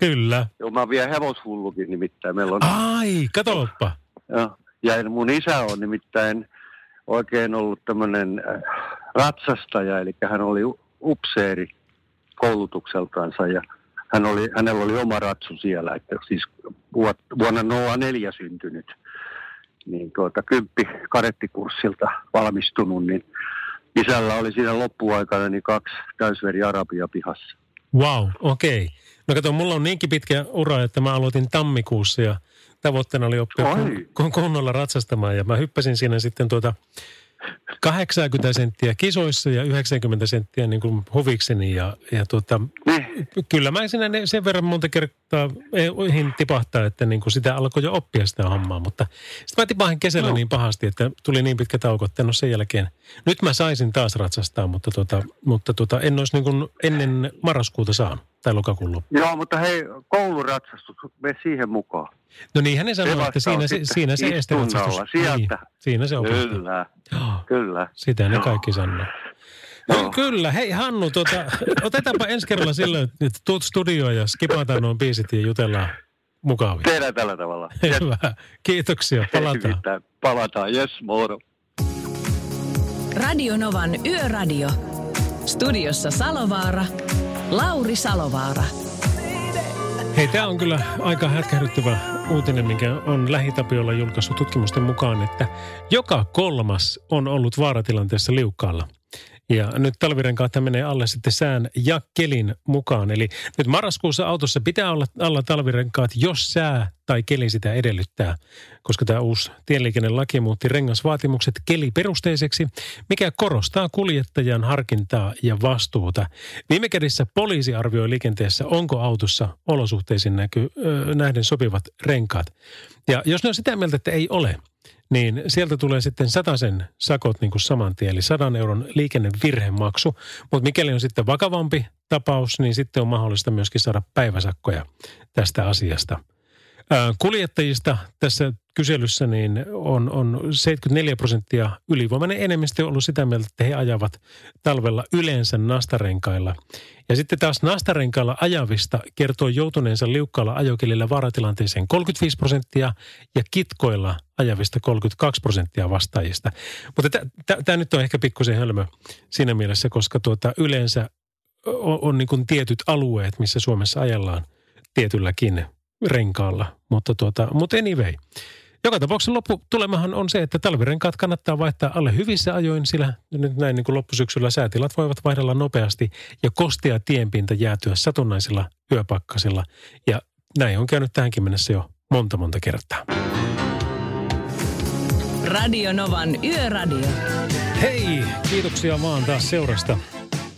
Kyllä. Joo, mä oon vielä hevoshullukin nimittäin. Meillä on, Ai, katoppa. Joo. ja mun isä on nimittäin oikein ollut tämmöinen äh, ratsastaja, eli hän oli upseeri koulutukseltansa ja hän oli, hänellä oli oma ratsu siellä, että siis vuonna 04 syntynyt, niin tuota, kymppi kadettikurssilta valmistunut, niin isällä oli siinä loppuaikana niin kaksi täysveri arabia pihassa. Wow, okei. Okay. No kato, mulla on niinkin pitkä ura, että mä aloitin tammikuussa ja tavoitteena oli oppia kun, kun kunnolla ratsastamaan. Ja mä hyppäsin siinä sitten tuota 80 senttiä kisoissa ja 90 senttiä niin kuin huvikseni. Ja, ja tuota, kyllä mä siinä ne- sen verran monta kertaa eihin tipahtaa, että niin kuin sitä alkoi jo oppia sitä hommaa. Mutta sitten mä tipahin kesällä No. niin pahasti, että tuli niin pitkä tauko, että no sen jälkeen. Nyt mä saisin taas ratsastaa, mutta, tuota, mutta tuota, en olisi niin kuin ennen marraskuuta saanut tai lokakuun loppuun. Joo, mutta hei, kouluratsastus, me siihen mukaan. No niinhän ne sanoo, että siinä on se, siinä se esteratsastus. istunnalla, sieltä. Niin, siinä se opettaa. Kyllä, Joo. kyllä. Sitä ne Joo. kaikki sanoo. No. Kyllä. Hei Hannu, tuota, otetaanpa ensi kerralla sillä, että tuut studioon ja skipataan nuo biisit ja jutellaan mukavia. Tehdään tällä tavalla. Hyvä. Kiitoksia. Palataan. Nimittäin Palataan, yes, moro. Radio Novan Yöradio. Studiossa Salovaara. Lauri Salovaara. Hei, tämä on kyllä aika hätkähdyttävä uutinen, minkä on Lähitapiolla julkaissut tutkimusten mukaan, että joka kolmas on ollut vaaratilanteessa liukkaalla. Ja nyt talvirenkaat menee alle sitten sään ja kelin mukaan. Eli nyt marraskuussa autossa pitää olla alla talvirenkaat, jos sää tai keli sitä edellyttää. Koska tämä uusi tieliikennelaki muutti rengasvaatimukset keliperusteiseksi, mikä korostaa kuljettajan harkintaa ja vastuuta. Viime kädessä poliisi arvioi liikenteessä, onko autossa olosuhteisiin näky, ö, nähden sopivat renkaat. Ja jos ne on sitä mieltä, että ei ole, niin sieltä tulee sitten sen sakot niin kuin saman tien, eli 100 euron liikennevirhemaksu. Mutta mikäli on sitten vakavampi tapaus, niin sitten on mahdollista myöskin saada päiväsakkoja tästä asiasta. Kuljettajista tässä kyselyssä niin on, on 74 prosenttia ylivoimainen enemmistö ollut sitä mieltä, että he ajavat talvella yleensä nastarenkailla. Ja sitten taas nastarenkailla ajavista kertoo joutuneensa liukkaalla ajokelillä vaaratilanteeseen 35 prosenttia ja kitkoilla ajavista 32 prosenttia vastaajista. Mutta tämä nyt on ehkä pikkusen hölmö siinä mielessä, koska tuota, yleensä on, on niin tietyt alueet, missä Suomessa ajellaan tietylläkin renkaalla. Mutta, tuota, mutta anyway. Joka tapauksessa lopputulemahan on se, että talvirenkaat kannattaa vaihtaa alle hyvissä ajoin, sillä nyt näin niin kuin loppusyksyllä säätilat voivat vaihdella nopeasti ja kostea tienpinta jäätyä satunnaisilla yöpakkasilla. Ja näin on käynyt tähänkin mennessä jo monta monta kertaa. Radio Novan Yöradio. Hei, kiitoksia vaan taas seurasta.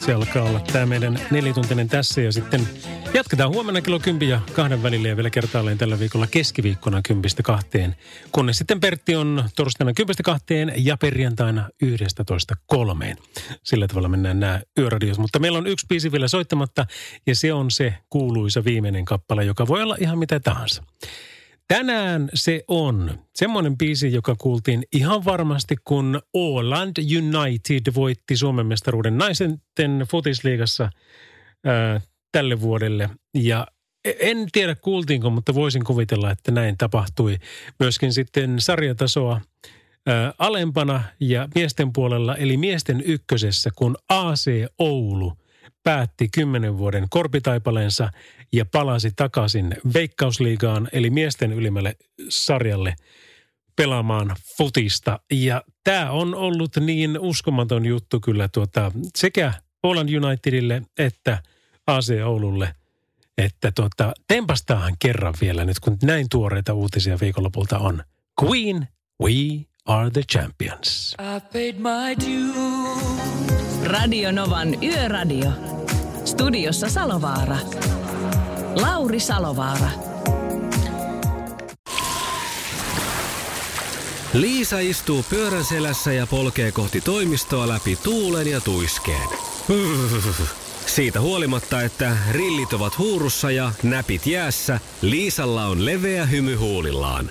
Se alkaa olla tämä meidän nelituntinen tässä ja sitten jatketaan huomenna kello 10 ja kahden välillä ja vielä kertaalleen tällä viikolla keskiviikkona 10 kahteen. Kunnes sitten Pertti on torstaina 10 kahteen ja perjantaina 11 kolmeen. Sillä tavalla mennään nämä yöradios. Mutta meillä on yksi biisi vielä soittamatta ja se on se kuuluisa viimeinen kappale, joka voi olla ihan mitä tahansa. Tänään se on semmoinen biisi, joka kuultiin ihan varmasti, kun Åland United voitti Suomen mestaruuden naisen futisliigassa tälle vuodelle. Ja en tiedä kuultiinko, mutta voisin kuvitella, että näin tapahtui. Myöskin sitten sarjatasoa ää, alempana ja miesten puolella, eli miesten ykkösessä, kun AC Oulu päätti kymmenen vuoden korpitaipaleensa ja palasi takaisin Veikkausliigaan, eli miesten ylimmälle sarjalle pelaamaan futista. Ja tämä on ollut niin uskomaton juttu kyllä tuota, sekä Poland Unitedille että AC Oululle, että tuota, tempastaan kerran vielä nyt, kun näin tuoreita uutisia viikonlopulta on. Queen, we are the champions. I paid my dues. Radio Novan Yöradio. Studiossa Salovaara. Lauri Salovaara. Liisa istuu pyörän selässä ja polkee kohti toimistoa läpi tuulen ja tuiskeen. Siitä huolimatta, että rillit ovat huurussa ja näpit jäässä, Liisalla on leveä hymy huulillaan.